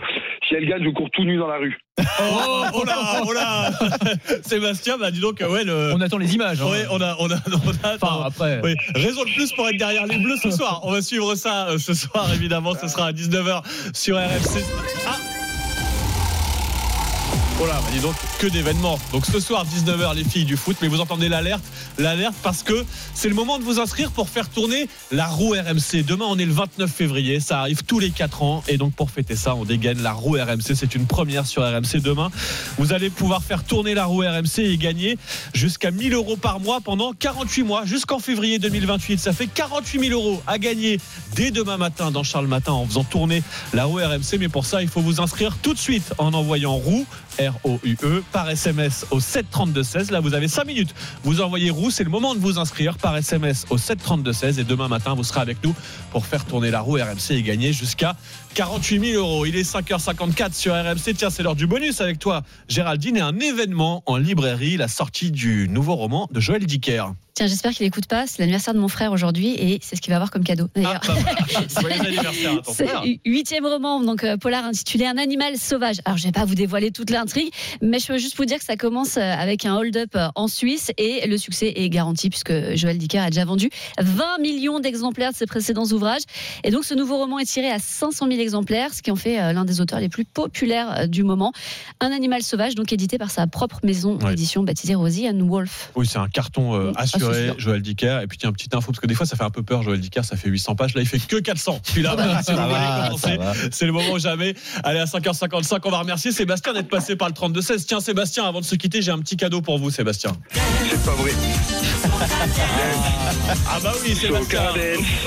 si elles gagnent, je cours tout nu dans la rue. Oh, oh là, oh là Sébastien, bah dis donc, ouais, le. On attend les images. hein. Ouais, on a, on a, on a Enfin, après. oui, raison de plus pour être derrière les Bleus ce soir. On va suivre ça euh, ce soir, évidemment. Ce sera à 19h sur RMC. Ah Voilà, dis donc, que d'événements. Donc ce soir, 19h, les filles du foot, mais vous entendez l'alerte L'alerte parce que c'est le moment de vous inscrire pour faire tourner la roue RMC. Demain, on est le 29 février, ça arrive tous les 4 ans, et donc pour fêter ça, on dégaine la roue RMC. C'est une première sur RMC. Demain, vous allez pouvoir faire tourner la roue RMC et gagner jusqu'à 1000 euros par mois pendant 48 mois, jusqu'en février 2028. Ça fait 48 000 euros à gagner dès demain matin dans Charles Matin en faisant tourner la roue RMC. Mais pour ça, il faut vous inscrire tout de suite en envoyant roue R-O-U-E, par SMS au 732-16. Là, vous avez 5 minutes. Vous envoyez roue, c'est le moment de vous inscrire par SMS au 732-16. Et demain matin, vous serez avec nous pour faire tourner la roue RMC et gagner jusqu'à 48 000 euros. Il est 5h54 sur RMC. Tiens, c'est l'heure du bonus avec toi, Géraldine, et un événement en librairie, la sortie du nouveau roman de Joël Dicker. Tiens, j'espère qu'il n'écoute pas. C'est l'anniversaire de mon frère aujourd'hui et c'est ce qu'il va avoir comme cadeau. D'ailleurs, Ah, bah, ton c'est huitième roman, donc euh, polar intitulé Un animal sauvage. Alors, je vais pas vous dévoiler toute l'intrigue, mais je peux juste vous dire que ça commence euh, avec un hold-up euh, en Suisse et le succès est garanti puisque Joël Dicker a déjà vendu 20 millions d'exemplaires de ses précédents ouvrages. Et donc, ce nouveau roman est tiré à 500 000 exemplaires, ce qui en fait euh, l'un des auteurs les plus populaires euh, du moment. Un animal sauvage, donc édité par sa propre maison Ouais. d'édition baptisée Rosie and Wolf. Oui, c'est un carton euh, c'est assuré. Joël Dicker. Et puis, tiens, petite info, parce que des fois, ça fait un peu peur, Joël Dicker, ça fait 800 pages. Là, il fait que 400. Puis là, Ah bah, si c'est le moment ou jamais. Allez, à 5h55, on va remercier Sébastien d'être passé par le 32-16. Tiens, Sébastien, avant de se quitter, j'ai un petit cadeau pour vous, Sébastien. C'est pas vrai. Ah bah oui, Sébastien,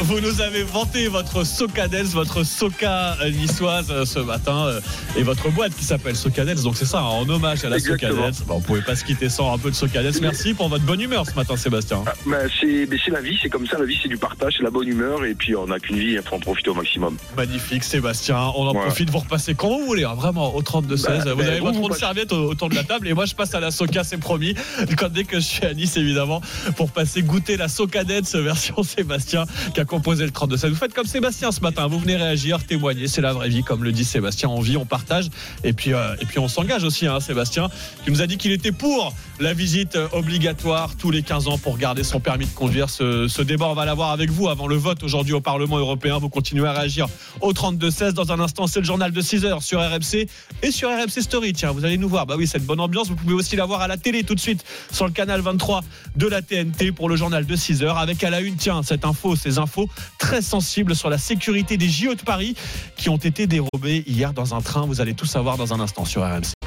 vous nous avez vanté votre Socadels, votre Soca niçoise euh, ce matin euh, et votre boîte qui s'appelle Socadels. Donc c'est ça, hein, en hommage à la. Bah, on pouvait pas se quitter sans un peu de Socadels. Merci pour votre bonne humeur ce matin, Sébastien. Bah, c'est la vie, c'est comme ça. La vie, c'est du partage, c'est la bonne humeur. Et puis, on n'a qu'une vie, il faut en profiter au maximum. Magnifique, Sébastien. On en Ouais. profite, vous repassez quand vous voulez, hein, vraiment, au 32-16. Bah, vous avez vous, votre ronde serviette au- autour de la table et moi je passe à la Soca, c'est promis. Quand dès que je suis à Nice, évidemment, pour passer goûter la Socadette, version Sébastien qui a composé le 32-16. Vous faites comme Sébastien ce matin, vous venez réagir, témoigner, c'est la vraie vie, comme le dit Sébastien. On vit, on partage et puis, euh, on s'engage aussi, hein, Sébastien, qui nous a dit qu'il était pour la visite obligatoire tous les 15 ans pour garder son permis de conduire. Ce, ce débat, on va l'avoir avec vous avant le vote aujourd'hui au Parlement européen. Vous continuez à réagir au 32-16. Dans un instant, c'est le journal de 6 heures sur RMC et sur RMC Story. Tiens, vous allez nous voir. Bah oui, cette bonne ambiance. Vous pouvez aussi la voir à la télé tout de suite sur le canal 23 de la TNT pour le journal de 6 heures. Avec à la une, tiens, cette info, ces infos très sensibles sur la sécurité des JO de Paris qui ont été dérobés hier dans un train. Vous allez tout savoir dans un instant sur RMC.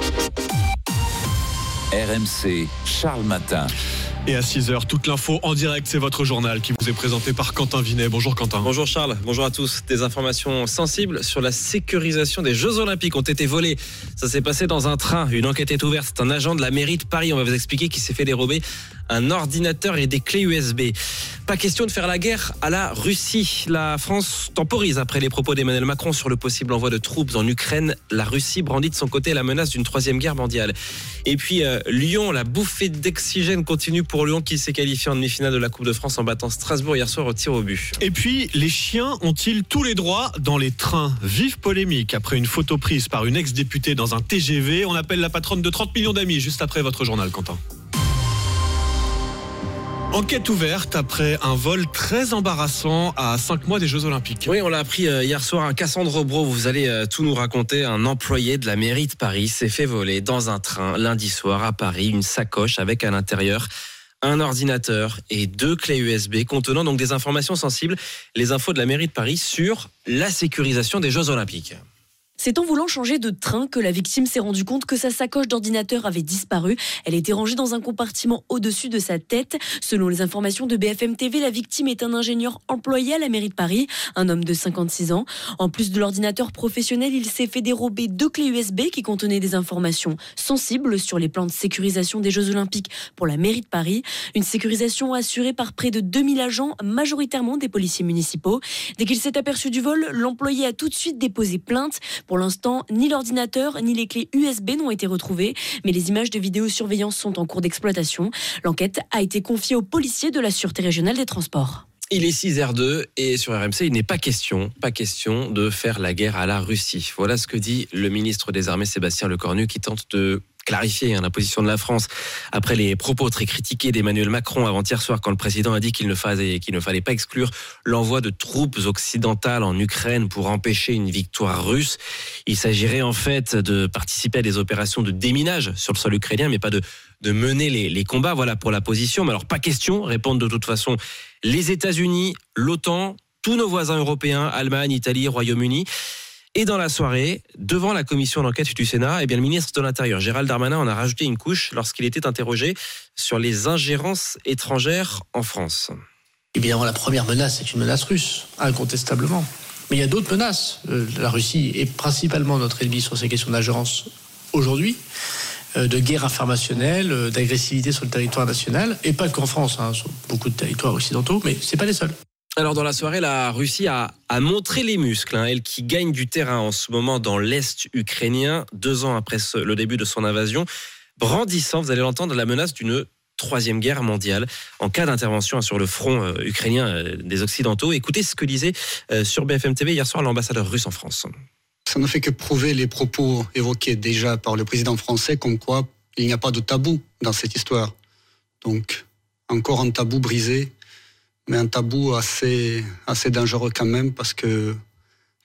RMC, Charles Matin. Et à 6h, toute l'info en direct, c'est votre journal qui vous est présenté par Quentin Vinet. Bonjour Quentin. Bonjour Charles, bonjour à tous. Des informations sensibles sur la sécurisation des Jeux Olympiques ont été volées. Ça s'est passé dans un train. Une enquête est ouverte. C'est un agent de la mairie de Paris, on va vous expliquer, qui s'est fait dérober un ordinateur et des clés USB. Pas question de faire la guerre à la Russie. La France temporise après les propos d'Emmanuel Macron sur le possible envoi de troupes en Ukraine. La Russie brandit de son côté la menace d'une troisième guerre mondiale. Et puis euh, Lyon, la bouffée d'oxygène continue pour Lyon qui s'est qualifié en demi-finale de la Coupe de France en battant Strasbourg hier soir au tir au but. Et puis, les chiens ont-ils tous les droits dans les trains? Vive polémique après une photo prise par une ex-députée dans un TGV. On appelle la patronne de 30 millions d'amis juste après votre journal, Quentin. Enquête ouverte après un vol très embarrassant à 5 mois des Jeux Olympiques. Oui, on l'a appris euh, hier soir. Un Cassandre Bro, vous allez euh, tout nous raconter. Un employé de la mairie de Paris s'est fait voler dans un train lundi soir à Paris une sacoche avec à l'intérieur un ordinateur et deux clés USB contenant donc des informations sensibles, les infos de la mairie de Paris sur la sécurisation des Jeux Olympiques. C'est en voulant changer de train que la victime s'est rendu compte que sa sacoche d'ordinateur avait disparu. Elle était rangée dans un compartiment au-dessus de sa tête. Selon les informations de BFM TV, la victime est un ingénieur employé à la mairie de Paris, un homme de 56 ans. En plus de l'ordinateur professionnel, il s'est fait dérober deux clés USB qui contenaient des informations sensibles sur les plans de sécurisation des Jeux Olympiques pour la mairie de Paris. Une sécurisation assurée par près de 2000 agents, majoritairement des policiers municipaux. Dès qu'il s'est aperçu du vol, l'employé a tout de suite déposé plainte. L'instant, ni l'ordinateur ni les clés USB n'ont été retrouvées, mais les images de vidéosurveillance sont en cours d'exploitation. L'enquête a été confiée aux policiers de la Sûreté régionale des transports. Il est 6h02 et sur RMC, il n'est pas question, pas question de faire la guerre à la Russie. Voilà ce que dit le ministre des Armées Sébastien Lecornu qui tente de clarifier hein, la position de la France après les propos très critiqués d'Emmanuel Macron avant-hier soir quand le président a dit qu'il ne fallait, ne fallait pas exclure l'envoi de troupes occidentales en Ukraine pour empêcher une victoire russe. Il s'agirait en fait de participer à des opérations de déminage sur le sol ukrainien, mais pas de, de mener les, les combats. Voilà pour la position. Mais alors pas question, répondent de toute façon les États-Unis, l'OTAN, tous nos voisins européens, Allemagne, Italie, Royaume-Uni. Et dans la soirée, devant la commission d'enquête du Sénat, eh bien, le ministre de l'Intérieur, Gérald Darmanin, en a rajouté une couche lorsqu'il était interrogé sur les ingérences étrangères en France. Évidemment, la première menace, c'est une menace russe, incontestablement. Mais il y a d'autres menaces. Euh, La Russie est principalement notre ennemi sur ces questions d'ingérence aujourd'hui, euh, de guerre informationnelle, euh, d'agressivité sur le territoire national, et pas qu'en France, hein, sur beaucoup de territoires occidentaux, mais c'est pas les seuls. Alors dans la soirée, la Russie a, montré les muscles, hein, elle qui gagne du terrain en ce moment dans l'Est ukrainien, deux ans après le début de son invasion, brandissant, vous allez l'entendre, la menace d'une troisième guerre mondiale en cas d'intervention sur le front euh, ukrainien euh, des Occidentaux. Écoutez ce que disait euh, sur BFM TV hier soir l'ambassadeur russe en France. Ça ne fait que prouver les propos évoqués déjà par le président français comme quoi il n'y a pas de tabou dans cette histoire. Donc, encore un tabou brisé, mais un tabou assez, dangereux quand même parce que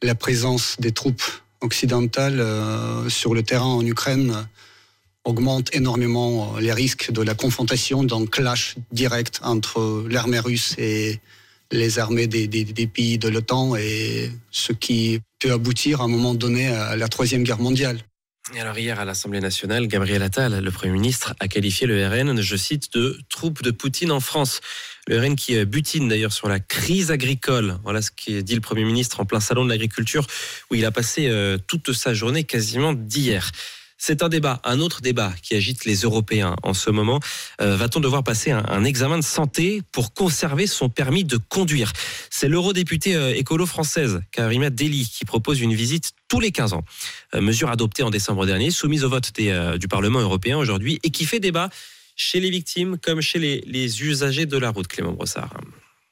la présence des troupes occidentales euh, sur le terrain en Ukraine augmente énormément euh, les risques de la confrontation, d'un clash direct entre l'armée russe et les armées des pays de l'OTAN et ce qui peut aboutir à un moment donné à la Troisième Guerre mondiale. Alors hier à l'Assemblée nationale, Gabriel Attal, le Premier ministre, a qualifié le RN, je cite, de troupe de Poutine en France. Le RN qui euh, butine d'ailleurs sur la crise agricole. Voilà ce qu'a dit le Premier ministre en plein salon de l'agriculture où il a passé euh, toute sa journée quasiment d'hier. C'est un débat, un autre débat qui agite les Européens en ce moment. Euh, Va-t-on devoir passer un, examen de santé pour conserver son permis de conduire? C'est l'eurodéputée euh, écolo française, Karima Deli, qui propose une visite tous les 15 ans. Euh, mesure adoptée en décembre dernier, soumise au vote du Parlement européen aujourd'hui et qui fait débat chez les victimes comme chez les, les usagers de la route, Clément Brossard.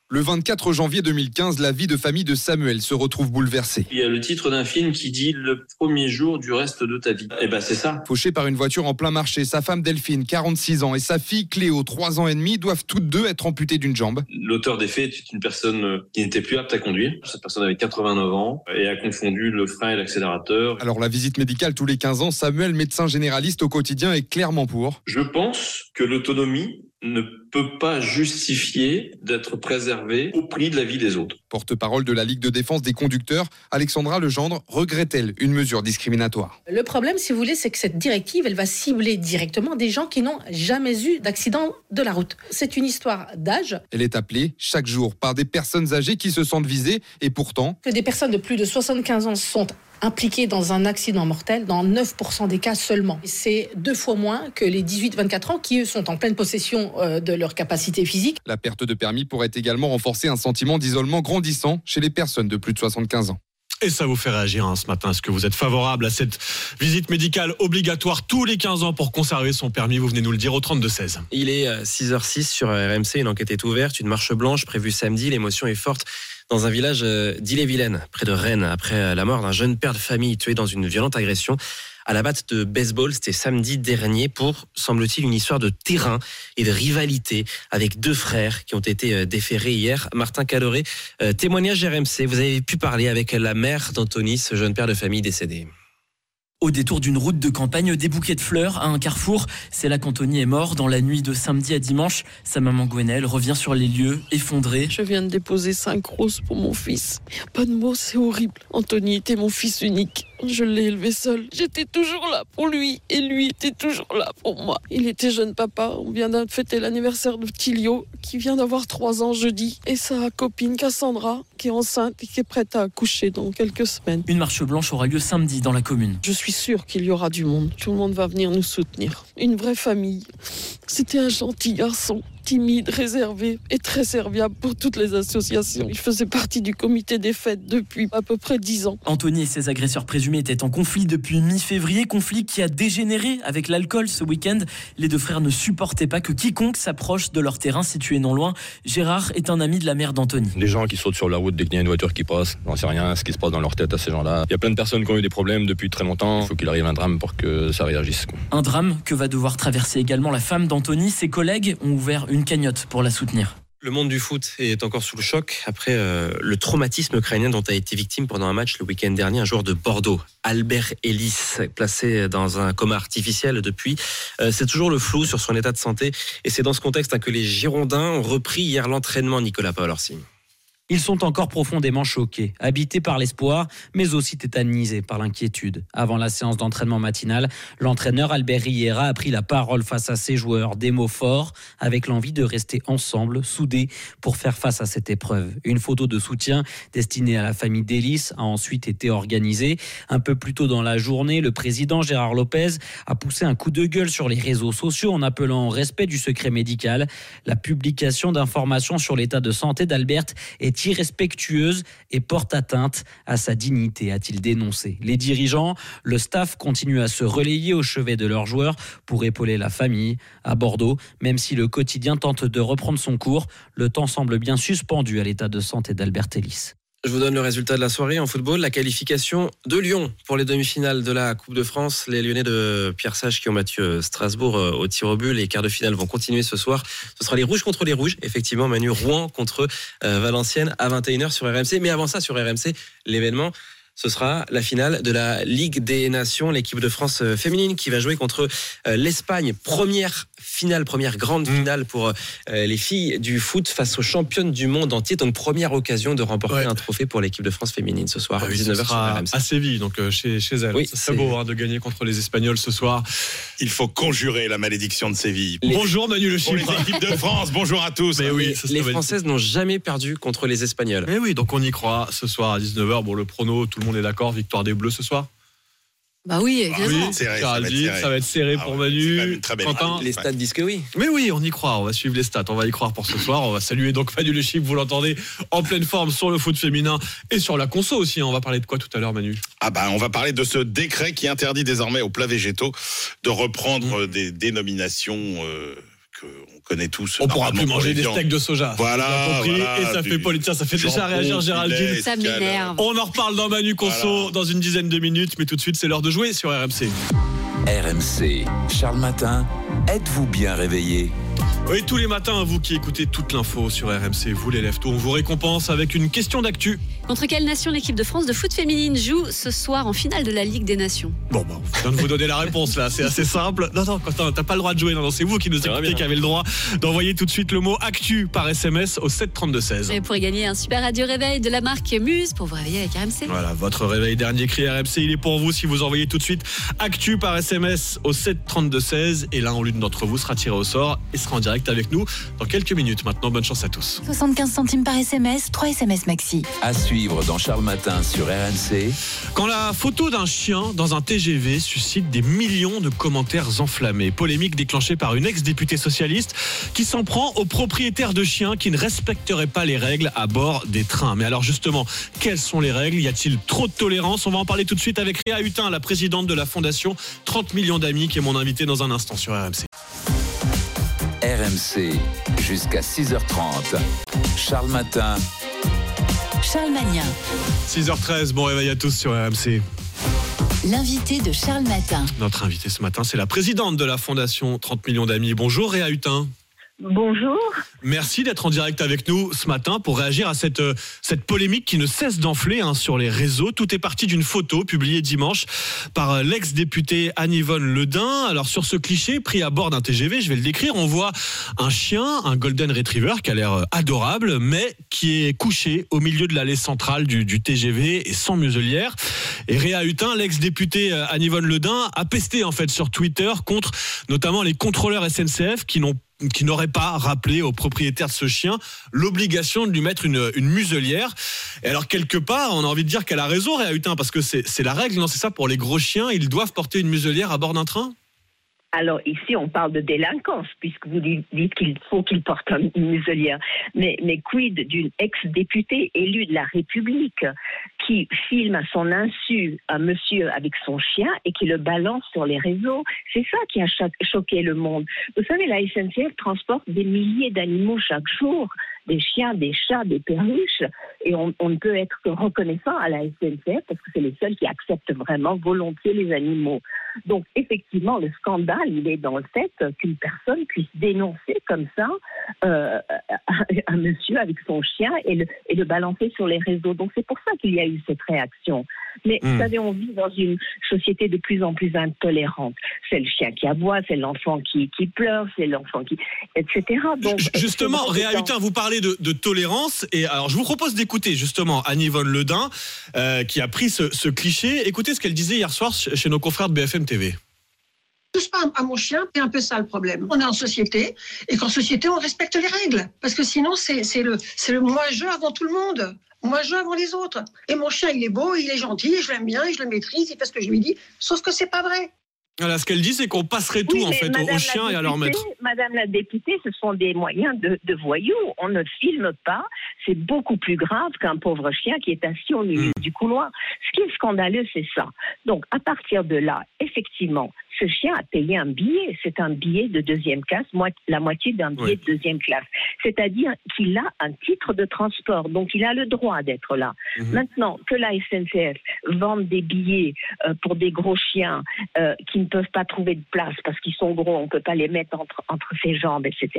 Le 24 janvier 2015, la vie de famille de Samuel se retrouve bouleversée. Il y a le titre d'un film qui dit le premier jour du reste de ta vie. Eh ben c'est ça. Fauché par une voiture en plein marché, sa femme Delphine, 46 ans, et sa fille Cléo, 3 ans et demi, doivent toutes deux être amputées d'une jambe. L'auteur des faits est une personne euh, qui n'était plus apte à conduire. Cette personne avait 89 ans et a confondu le frein et l'accélérateur. Alors la visite médicale tous les 15 ans, Samuel, médecin généraliste au quotidien, est clairement pour. Je pense que l'autonomie ne peut pas justifier d'être préservée au prix de la vie des autres. Porte-parole de la Ligue de défense des conducteurs, Alexandra Legendre regrette-t-elle une mesure discriminatoire? Le problème, si vous voulez, c'est que cette directive, elle va cibler directement des gens qui n'ont jamais eu d'accident de la route. C'est une histoire d'âge. Elle est appelée chaque jour par des personnes âgées qui se sentent visées et pourtant, Que des personnes de plus de 75 ans sont impliquées dans un accident mortel dans 9% des cas seulement. C'est deux fois moins que les 18-24 ans qui, eux, sont en pleine possession euh, de leur capacité physique. la perte de permis pourrait également renforcer un sentiment d'isolement grandissant chez les personnes de plus de 75 ans. Et ça vous fait réagir hein, ce matin. Est-ce que vous êtes favorable à cette visite médicale obligatoire tous les 15 ans pour conserver son permis? Vous venez nous le dire au 32-16. Il est euh, 6h06 sur RMC, une enquête est ouverte, une marche blanche prévue samedi, l'émotion est forte dans un village euh, d'Ille-et-Vilaine, près de Rennes, après euh, la mort d'un jeune père de famille tué dans une violente agression à la batte de baseball, c'était samedi dernier, pour, semble-t-il, une histoire de terrain et de rivalité avec deux frères qui ont été euh, déférés hier. Martin Caloré, témoignage RMC, vous avez pu parler avec la mère d'Anthony, ce jeune père de famille décédé. Au détour d'une route de campagne, des bouquets de fleurs à un carrefour. C'est là qu'Anthony est mort dans la nuit de samedi à dimanche. Sa maman Gwenelle revient sur les lieux, effondrée. Je viens de déposer cinq roses pour mon fils. Pas de mots, c'est horrible. Anthony était mon fils unique. Je l'ai élevé seul. J'étais toujours là pour lui et lui était toujours là pour moi. Il était jeune papa. On vient de fêter l'anniversaire de Tilio qui vient d'avoir trois ans jeudi et sa copine Cassandra qui est enceinte et qui est prête à accoucher dans quelques semaines. Une marche blanche aura lieu samedi dans la commune. Je suis sûre qu'il y aura du monde. Tout le monde va venir nous soutenir. Une vraie famille. C'était un gentil garçon, timide, réservé et très serviable pour toutes les associations. Il faisait partie du comité des fêtes depuis à peu près dix ans. Anthony et ses agresseurs présumés étaient en conflit depuis mi-février, conflit qui a dégénéré avec l'alcool ce week-end. Les deux frères ne supportaient pas que quiconque s'approche de leur terrain situé non loin. Gérard est un ami de la mère d'Anthony. Les gens qui sautent sur la route dès qu'il y a une voiture qui passe, j'en sais rien ce qui se passe dans leur tête à ces gens-là. Il y a plein de personnes qui ont eu des problèmes depuis très longtemps. Il faut qu'il arrive un drame pour que ça réagisse. quoi. Un drame que va devoir traverser également la femme d'Anthony. Ses collègues ont ouvert une cagnotte pour la soutenir. Le monde du foot est encore sous le choc après euh, le traumatisme ukrainien dont a été victime pendant un match le week-end dernier un joueur de Bordeaux, Albert Ellis, placé dans un coma artificiel depuis. Euh, c'est toujours le flou sur son état de santé et c'est dans ce contexte hein, que les Girondins ont repris hier l'entraînement Nicolas Paolorsi. Ils sont encore profondément choqués, habités par l'espoir, mais aussi tétanisés par l'inquiétude. Avant la séance d'entraînement matinale, l'entraîneur Albert Riera a pris la parole face à ses joueurs, des mots forts, avec l'envie de rester ensemble, soudés, pour faire face à cette épreuve. Une photo de soutien destinée à la famille d'Hélice a ensuite été organisée. Un peu plus tôt dans la journée, le président Gérard Lopez a poussé un coup de gueule sur les réseaux sociaux en appelant au respect du secret médical. La publication d'informations sur l'état de santé d'Albert est irrespectueuse et porte atteinte à sa dignité, a-t-il dénoncé. Les dirigeants, le staff continuent à se relayer au chevet de leurs joueurs pour épauler la famille. À Bordeaux, même si le quotidien tente de reprendre son cours, le temps semble bien suspendu à l'état de santé d'Albert Ellis. Je vous donne le résultat de la soirée en football. La qualification de Lyon pour les demi-finales de la Coupe de France. Les Lyonnais de Pierre Sage qui ont battu euh, Strasbourg euh, au tir au but. Les quarts de finale vont continuer ce soir. Ce sera les Rouges contre les Rouges. Effectivement, Manu Rouen contre euh, Valenciennes à 21h sur RMC. Mais avant ça, sur RMC, l'événement. Ce sera la finale de la Ligue des Nations, l'équipe de France féminine qui va jouer contre l'Espagne. Première finale, première grande finale pour euh, les filles du foot face aux championnes du monde entier. Donc première occasion de remporter un trophée pour l'équipe de France féminine ce soir à Ah oui, ce 19h sur sera RMC. à Séville, donc euh, chez, chez elle. Oui, c'est beau hein, de gagner contre les Espagnols ce soir. Il faut conjurer la malédiction de Séville. Bonjour Manu Le Pour les Chypre. équipes de France, bonjour à tous. Mais oui, ça Les Françaises n'ont jamais perdu contre les Espagnols. Mais oui, donc on y croit ce soir à 19h. Bon, le prono, tout le monde est d'accord. Victoire des Bleus ce soir Bah oui, évidemment. Oui, Serré, ça va être serré. ça va être serré Ah pour ouais, Manu. Quentin. Les stades disent que oui. Mais oui, on y croit, on va suivre les stats, on va y croire pour ce soir. On va saluer donc Manu Le Chypre, vous l'entendez, en pleine forme sur le foot féminin et sur la conso aussi. hein. On va parler de quoi tout à l'heure, Manu? Ah bah, on va parler de ce décret qui interdit désormais aux plats végétaux de reprendre Mm. euh, des dénominations euh, que on connaît tous. On pourra plus manger des steaks de soja. Voilà, et ça fait politique, ça fait déjà réagir Géraldine. Ça m'énerve. On en reparle dans Manu Conso Voilà. dans une dizaine de minutes, mais tout de suite c'est l'heure de jouer sur RMC. RMC, Charles Matin, êtes-vous bien réveillé? Oui, tous les matins, vous qui écoutez toute l'info sur RMC, vous les lève tôt, on vous récompense avec une question d'actu. Contre quelle nation l'équipe de France de foot féminine joue ce soir en finale de la Ligue des Nations? Bon, bah, on vient de vous donner la réponse là, c'est assez simple. Non, non, Quentin, t'as pas le droit de jouer, non, non, c'est vous qui nous bien. qui avez le droit d'envoyer tout de suite le mot actu par SMS au 732-16. Et pour gagner un super radio réveil de la marque Muse pour vous réveiller avec RMC. Voilà, votre réveil dernier cri RMC, il est pour vous si vous envoyez tout de suite actu par SMS au 732-16 et l'un ou l'une d'entre vous sera tiré au sort et sera en direct avec nous dans quelques minutes. Maintenant, bonne chance à tous. 75 centimes par SMS, 3 SMS maxi. À suivre dans Charles Matin sur RMC. Quand la photo d'un chien dans un TGV suscite des millions de commentaires enflammés, polémique déclenchée par une ex-députée socialiste qui s'en prend aux propriétaires de chiens qui ne respecteraient pas les règles à bord des trains. Mais alors justement, quelles sont les règles? Y a-t-il trop de tolérance? On va en parler tout de suite avec Réa Hutin, la présidente de la fondation 30 millions d'amis, qui est mon invitée dans un instant sur RMC. RMC, jusqu'à 6h30. Charles Matin, Charles Magnin, 6h13, bon réveil à tous sur RMC. l'invité de Charles Matin. Notre invitée ce matin, c'est la présidente de la fondation 30 millions d'amis. Bonjour Réa Hutin. Bonjour. Merci d'être en direct avec nous ce matin pour réagir à cette, euh, cette polémique qui ne cesse d'enfler hein, sur les réseaux. Tout est parti d'une photo publiée dimanche par euh, l'ex-députée Anne-Yvonne Ledin. Alors sur ce cliché pris à bord d'un TGV, je vais le décrire, on voit un chien, un golden retriever qui a l'air euh, adorable, mais qui est couché au milieu de l'allée centrale du, TGV et sans muselière. Et Réa Hutin, l'ex-députée Anne-Yvonne Ledin, a pesté en fait sur Twitter contre notamment les contrôleurs SNCF qui n'ont qui n'aurait pas rappelé au propriétaire de ce chien l'obligation de lui mettre une, muselière. Et alors, quelque part, on a envie de dire qu'elle a raison, Réa Hutin, parce que c'est la règle, non C'est ça, pour les gros chiens, ils doivent porter une muselière à bord d'un train? Alors ici, on parle de délinquance, puisque vous dites qu'il faut qu'il porte une muselière. Mais, mais quid d'une ex-députée élue de la République qui filme à son insu un monsieur avec son chien et qui le balance sur les réseaux? C'est ça qui a choqué le monde. Vous savez, la SNCF transporte des milliers d'animaux chaque jour des chiens, des chats, des perruches, et on, ne peut être que reconnaissant à la SNCF parce que c'est les seuls qui acceptent vraiment volontiers les animaux. Donc effectivement, le scandale, il est dans le fait qu'une personne puisse dénoncer comme ça euh, un, monsieur avec son chien et le, et le balancer sur les réseaux. Donc c'est pour ça qu'il y a eu cette réaction. Mais vous hmm. savez, on vit dans une société de plus en plus intolérante. C'est le chien qui aboie, c'est l'enfant qui, qui pleure, c'est l'enfant qui, etc. Donc justement, Réa Hutin, vous parlez de, tolérance et alors je vous propose d'écouter justement Anne-Yvonne Ledin euh, qui a pris ce, ce cliché. Écoutez ce qu'elle disait hier soir chez nos confrères de BFM TV touche pas à mon chien, c'est un peu ça le problème. On est en société, et qu'en société, on respecte les règles. Parce que sinon, c'est le, le moi-je avant tout le monde. Moi-je avant les autres. Et mon chien, il est beau, il est gentil, je l'aime bien, je le maîtrise, il fait ce que je lui dis. Sauf que c'est pas vrai. Voilà, ce qu'elle dit, c'est qu'on passerait tout en fait aux chiens et à leur maître. Madame la députée, ce sont des moyens de, de voyous. On ne filme pas. C'est beaucoup plus grave qu'un pauvre chien qui est assis au milieu hmm. du couloir. Ce qui est scandaleux, c'est ça. Donc, à partir de là, effectivement, ce chien a payé un billet. C'est un billet de deuxième classe, la moitié d'un billet de deuxième classe. C'est-à-dire qu'il a un titre de transport, donc il a le droit d'être là. Mhm. Maintenant, que la SNCF vende des billets euh, pour des gros chiens euh, qui ne peuvent pas trouver de place parce qu'ils sont gros, on ne peut pas les mettre entre, entre ses jambes, etc.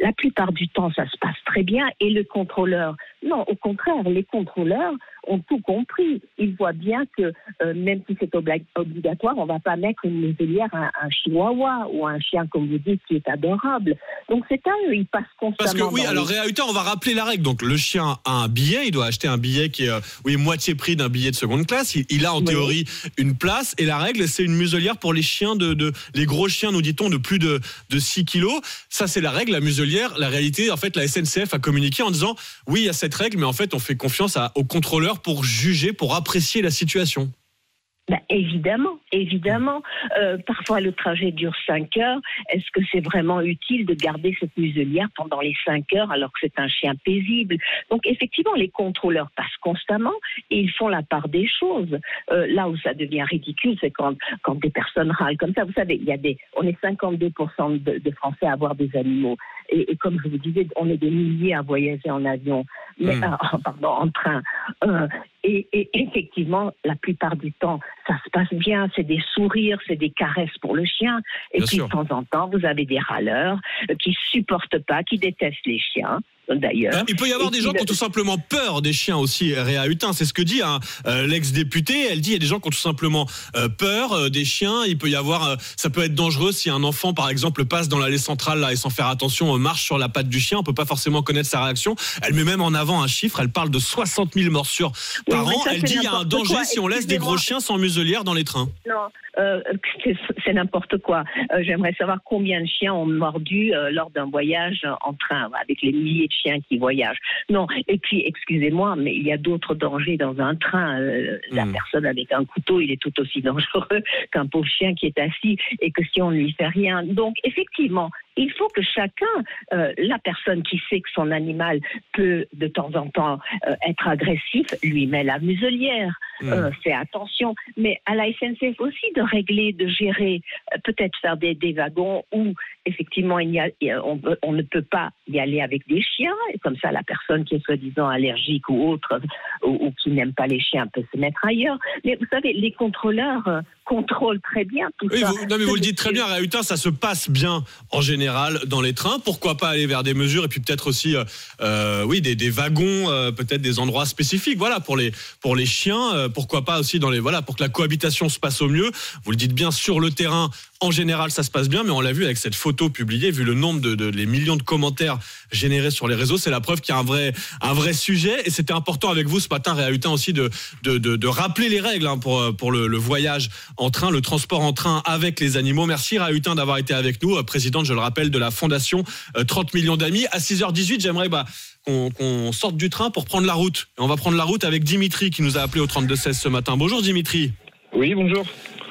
La plupart du temps, ça se passe très bien et le contrôleur, non, au contraire, les contrôleurs ont tout compris. Ils voient bien que euh, même si c'est obligatoire, on ne va pas mettre une à un chihuahua ou un chien, comme vous dites, qui est adorable. Donc c'est à eux, ils passent constamment. Parce que oui, alors Réa on va rappeler la règle. Donc le chien a un billet, il doit acheter un billet qui est euh, oui, moitié prix d'un billet de seconde classe. Il, a en théorie une place et la règle, c'est une muselière pour les chiens de, de les gros chiens, nous dit-on, de plus de, de 6 kilos. Ça, c'est la règle, la muselière. La réalité, en fait, la SNCF a communiqué en disant oui, il y a cette règle, mais en fait, on fait confiance à, aux contrôleurs pour juger, pour apprécier la situation ben, évidemment, évidemment. Euh, parfois, le trajet dure 5 heures. Est-ce que c'est vraiment utile de garder cette muselière pendant les 5 heures alors que c'est un chien paisible? Donc, effectivement, les contrôleurs passent constamment et ils font la part des choses. Euh, là où ça devient ridicule, c'est quand, quand des personnes râlent comme ça. Vous savez, il y a des, on est 52% de, de Français à avoir des animaux. Et, comme je vous disais, on est des milliers à voyager en avion, mais, hmm. euh, pardon, en train. Euh, et, effectivement, la plupart du temps, ça se passe bien. C'est des sourires, c'est des caresses pour le chien. Et puis, de temps en temps, vous avez des râleurs qui supportent pas, qui détestent les chiens d'ailleurs. Hein, il peut y avoir des gens qui ont tout simplement peur des chiens aussi, Réa Hutin. C'est ce que dit hein, euh, l'ex-députée. Elle dit il y a des gens qui ont tout simplement euh, peur euh, des chiens. Il peut y avoir, ça peut être dangereux si un enfant, par exemple, passe dans l'allée centrale là et sans faire attention marche sur la patte du chien. On peut pas forcément connaître sa réaction. Elle met même en avant un chiffre. Elle parle de 60 000 morsures par an. Elle dit il y a un danger si on laisse des gros chiens sans muselière dans les trains. Non. c'est n'importe quoi. J'aimerais savoir combien de chiens ont mordu lors d'un voyage en train avec les milliers de chien qui voyage. Non, et puis, excusez-moi, mais il y a d'autres dangers dans un train. Euh, la hmm. personne avec un couteau, il est tout aussi dangereux qu'un pauvre chien qui est assis et que si on ne lui fait rien. Donc, effectivement, il faut que chacun, euh, la personne qui sait que son animal peut de temps en temps euh, être agressif, lui met la muselière, hmm. fait attention. Mais à la SNCF aussi de régler, de gérer, peut-être faire des, des, wagons où effectivement il y a, on, on, ne peut pas y aller avec des chiens et comme ça la personne qui est soi-disant allergique ou autre ou, qui n'aime pas les chiens peut se mettre ailleurs. Mais vous savez, les contrôleurs euh, contrôlent très bien tout ça. Vous, non mais vous le dites très bien, Réutin, ça se passe bien en général dans les trains. Pourquoi pas aller vers des mesures et puis peut-être aussi, euh, euh, oui, des, wagons, peut-être des endroits spécifiques, voilà, pour les pour les chiens. pourquoi pas aussi dans les voilà pour que la cohabitation se passe au mieux. Vous le dites bien sur le terrain en général, ça se passe bien, mais on l'a vu avec cette photo publiée, vu le nombre de, les millions de commentaires générés sur les réseaux, c'est la preuve qu'il y a un vrai, un vrai sujet. Et c'était important avec vous ce matin, Réa aussi, de, de, de, rappeler les règles hein, pour, pour le, voyage en train, le transport en train avec les animaux. Merci Réa d'avoir été avec nous, présidente, je le rappelle, de la fondation 30 euh, millions d'amis. À 6h18, j'aimerais bah, qu'on sorte du train pour prendre la route. on va prendre la route avec Dimitri qui nous a appelé au 32-16 ce matin. Bonjour Dimitri. Oui, bonjour.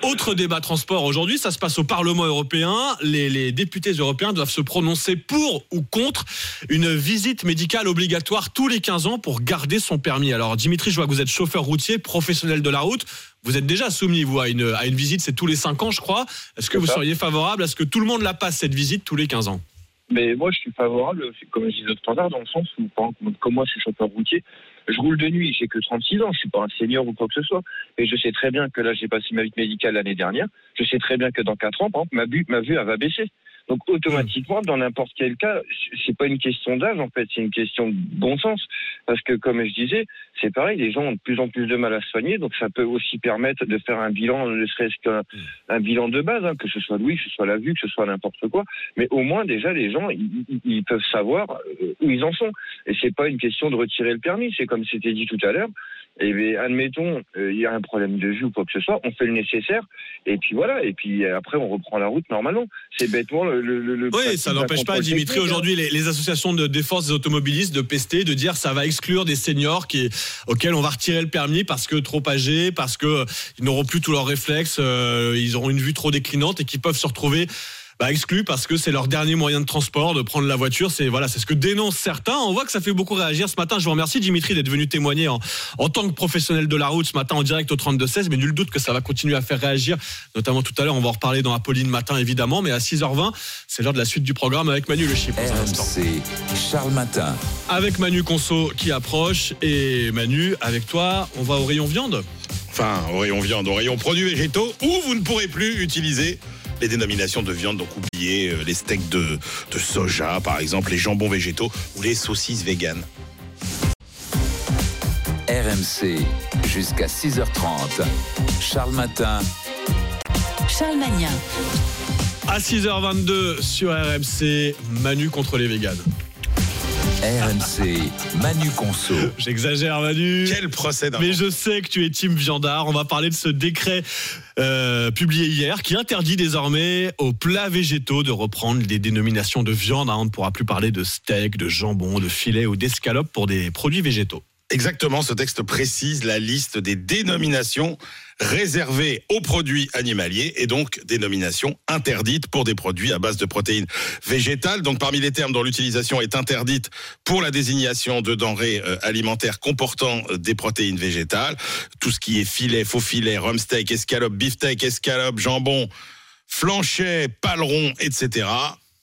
Autre débat transport aujourd'hui, ça se passe au Parlement européen. Les, les, députés européens doivent se prononcer pour ou contre une visite médicale obligatoire tous les 15 ans pour garder son permis. Alors Dimitri, je vois que vous êtes chauffeur routier, professionnel de la route. Vous êtes déjà soumis, vous, à une, à une visite, c'est tous les 5 ans, je crois. Est-ce que vous seriez favorable à ce que tout le monde la passe, cette visite, tous les 15 ans? Mais moi, je suis favorable, comme je disais tout à l'heure, dans le sens où, comme moi, je suis chauffeur routier, je roule de nuit, j'ai que 36 ans, je suis pas un senior ou quoi que ce soit. Et je sais très bien que là, j'ai passé ma vie médicale l'année dernière. Je sais très bien que dans 4 ans, par exemple, ma vue, ma vue, va baisser. Donc automatiquement, dans n'importe quel cas, c'est pas une question d'âge en fait, c'est une question de bon sens. Parce que comme je disais, c'est pareil, les gens ont de plus en plus de mal à se soigner, donc ça peut aussi permettre de faire un bilan, ne serait-ce qu'un un bilan de base, hein, que ce soit oui, que ce soit la vue, que ce soit n'importe quoi. Mais au moins déjà, les gens, ils, peuvent savoir euh, où ils en sont. Et c'est pas une question de retirer le permis, c'est comme c'était dit tout à l'heure. Et bien, admettons, euh, il y a un problème de vue ou quoi que ce soit, on fait le nécessaire, et puis voilà, et puis après on reprend la route normalement. C'est bêtement le. Le, le oui, ça n'empêche pas, Dimitri, aujourd'hui, les, les, associations de défense des automobilistes de pester, de dire ça va exclure des seniors qui, auxquels on va retirer le permis parce que trop âgés, parce que ils n'auront plus tous leurs réflexes, euh, ils auront une vue trop déclinante et qui peuvent se retrouver bah, exclus parce que c'est leur dernier moyen de transport de prendre la voiture. C'est voilà, c'est ce que dénoncent certains. On voit que ça fait beaucoup réagir ce matin. Je vous remercie Dimitri d'être venu témoigner en, en tant que professionnel de la route ce matin en direct au 32 16. Mais nul doute que ça va continuer à faire réagir, notamment tout à l'heure. On va en reparler dans Apolline matin évidemment. Mais à 6h20, c'est l'heure de la suite du programme avec Manu Le Chip. RMC Charles Matin. Avec Manu Conso qui approche et Manu avec toi, on va au rayon viande. Enfin, au rayon viande, au rayon produits végétaux, où vous ne pourrez plus utiliser les dénominations de viande, donc oubliez euh, les steaks de, de soja, par exemple, les jambons végétaux ou les saucisses véganes. RMC, jusqu'à 6h30. Charles Matin. Charles Magnin. À 6h22 sur RMC, Manu contre les véganes. RMC, Manu Conso. J'exagère, Manu. Quel procès Mais je sais que tu es team viandard. On va parler de ce décret euh, publié hier qui interdit désormais aux plats végétaux de reprendre des dénominations de viande. Hein. On ne pourra plus parler de steak, de jambon, de filet ou d'escalope pour des produits végétaux. Exactement, ce texte précise la liste des dénominations réservées aux produits animaliers et donc dénominations interdites pour des produits à base de protéines végétales. Donc parmi les termes dont l'utilisation est interdite pour la désignation de denrées euh, alimentaires comportant euh, des protéines végétales, tout ce qui est filet, faux filet, rhum steak, escalope, beefsteak, escalope, jambon, flanchet, paleron, etc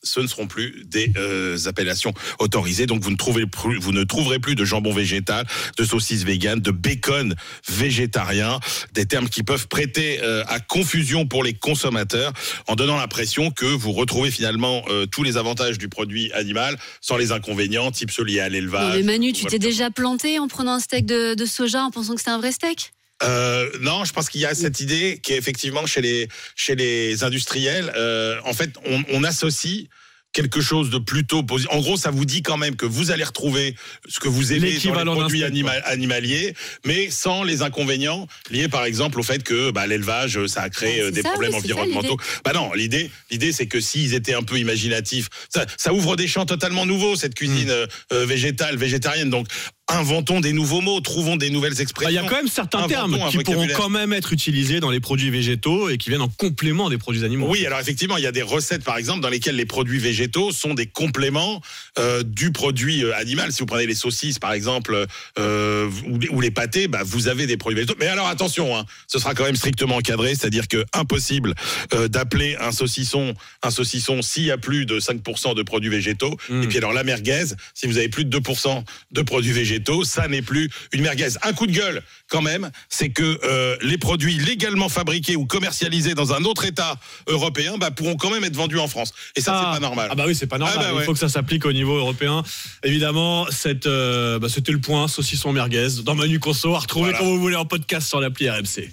ce ne seront plus des euh, appellations autorisées. Donc vous ne, trouvez plus, vous ne trouverez plus de jambon végétal, de saucisses véganes, de bacon végétarien, des termes qui peuvent prêter euh, à confusion pour les consommateurs en donnant l'impression que vous retrouvez finalement euh, tous les avantages du produit animal sans les inconvénients, type ceux liés à l'élevage. Mais Manu, tu t'es déjà planté en prenant un steak de, de soja en pensant que c'était un vrai steak? Euh, non, je pense qu'il y a cette idée qui est effectivement chez les chez les industriels. Euh, en fait, on, on associe quelque chose de plutôt positif. En gros, ça vous dit quand même que vous allez retrouver ce que vous aimez dans les produits anima animaliers, mais sans les inconvénients liés, par exemple, au fait que bah, l'élevage, ça a créé Bah, euh, des ça, problèmes oui, c'est ça, environnementaux. bah non, l'idée, l'idée, c'est que s'ils étaient un peu imaginatifs, ça, ça ouvre des champs totalement nouveaux cette cuisine euh, euh, végétale, végétarienne. Donc inventons des nouveaux mots, trouvons des nouvelles expressions. Il y a quand même certains termes qui pourront quand même être utilisés dans les produits végétaux et qui viennent en complément des produits animaux. Oui, alors effectivement, il y a des recettes, par exemple, dans lesquelles les produits végétaux sont des compléments euh, du produit euh, animal. Si vous prenez les saucisses, par exemple, euh, ou, les- pâtés, bah, vous avez des produits végétaux. Mais alors attention, hein, ce sera quand même strictement encadré, c'est-à-dire que impossible euh, d'appeler un saucisson un saucisson s'il y a plus de 5% de produits végétaux. Et puis alors la merguez, si vous avez plus de 2% de produits végétaux, ça n'est plus une merguez. Un coup de gueule quand même, c'est que euh, les produits légalement fabriqués ou commercialisés dans un autre État européen bah, pourront quand même être vendus en France. Et ça, c'est pas normal. Ah bah oui, c'est pas normal. Ah bah Il faut que ça s'applique au niveau européen. Évidemment, cette, euh, bah, c'était le point saucisson merguez dans Manu Conso à retrouver Voilà. quand vous voulez en podcast sur l'appli RMC.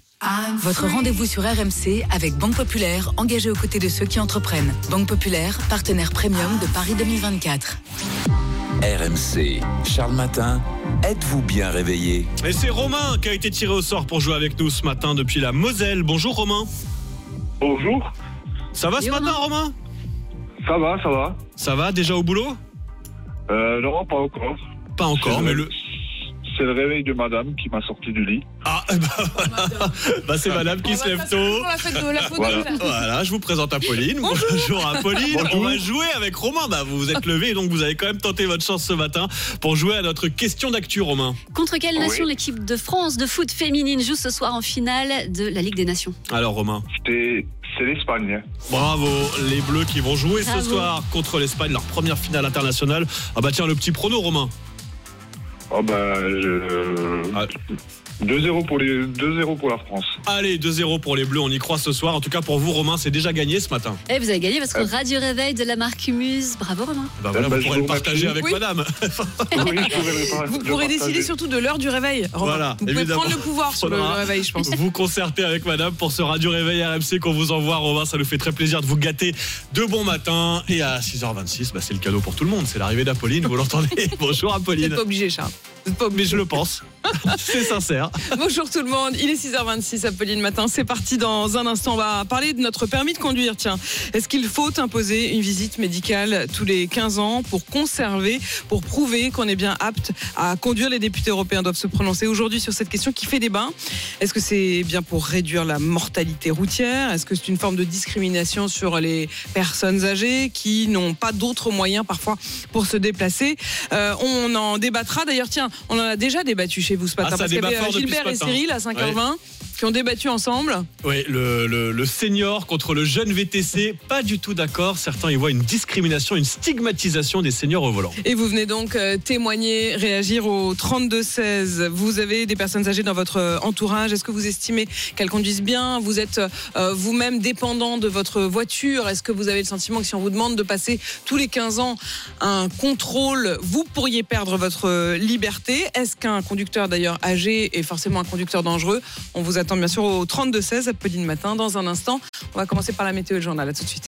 Votre rendez-vous sur RMC avec Banque Populaire, engagée aux côtés de ceux qui entreprennent. Banque Populaire, partenaire premium de Paris 2024. RMC, Charles Matin, êtes-vous bien réveillé Et c'est Romain qui a été tiré au sort pour jouer avec nous ce matin depuis la Moselle. Bonjour Romain. Bonjour. Ça va ce matin Romain? Ça va, ça va. Ça va déjà au boulot? Euh, non, pas encore. Pas encore, mais le. C'est le réveil de madame qui m'a sorti du lit. Ah, Bah, c'est madame qui se lève tôt. Voilà. Voilà, je vous présente Apolline. Bonjour, Apolline. On va jouer avec Romain. Bah, vous vous êtes levé et donc vous avez quand même tenté votre chance ce matin pour jouer à notre question d'actu, Romain. Contre quelle nation l'équipe de France de foot féminine joue ce soir en finale de la Ligue des Nations? Alors, Romain. C'est l'Espagne. Bravo, les Bleus qui vont jouer ce soir contre l'Espagne, leur première finale internationale. Ah bah tiens, le petit prono, Romain. Oh bah, je... Ah. 2-0 pour, les... 2-0 pour la France. Allez, 2-0 pour les Bleus, on y croit ce soir. En tout cas, pour vous, Romain, c'est déjà gagné ce matin. Et vous avez gagné parce que Radio Réveil de la marque Muse. Bravo Romain. Bah voilà, bah, vous pourrez le vous partager avec Oui. madame. Vous pourrez décider surtout de l'heure du réveil. Romain. Voilà, vous pouvez évidemment. prendre le pouvoir sur le réveil, je pense. Vous concertez avec madame pour ce Radio Réveil RMC qu'on vous envoie, Romain. Ça nous fait très plaisir de vous gâter de bon matin. Et à 6h26, bah, c'est le cadeau pour tout le monde. C'est l'arrivée d'Apolline, vous l'entendez Bonjour Vous Apolline. n'êtes pas obligé, Charles. Mais je le pense. c'est sincère. Bonjour tout le monde, il est 6h26 Apolline Matin, c'est parti dans un instant, on va parler de notre permis de conduire, tiens. Est-ce qu'il faut imposer une visite médicale tous les 15 ans pour conserver, pour prouver qu'on est bien apte à conduire? Les députés européens doivent se prononcer aujourd'hui sur cette question qui fait débat. Est-ce que c'est bien pour réduire la mortalité routière? Est-ce que c'est une forme de discrimination sur les personnes âgées qui n'ont pas d'autres moyens parfois pour se déplacer? Euh, On en débattra, d'ailleurs tiens, on en a déjà débattu chez vous ce matin Ah, ça parce qu'il y avait Gilbert et matin. Cyril à 5h20 qui ont débattu ensemble. Oui, le, le- le senior contre le jeune VTC, pas du tout d'accord. Certains y voient une discrimination, une stigmatisation des seniors au volant. Et vous venez donc euh, témoigner, réagir au 32-16. Vous avez des personnes âgées dans votre euh, entourage. Est-ce que vous estimez qu'elles conduisent bien? Vous êtes euh, vous-même dépendant de votre voiture. Est-ce que vous avez le sentiment que si on vous demande de passer tous les 15 ans un contrôle, vous pourriez perdre votre liberté? Est-ce qu'un conducteur d'ailleurs âgé est forcément un conducteur dangereux? On vous bien sûr au 32-16, Apolline Matin. Dans un instant, on va commencer par la météo et le journal. À tout de suite.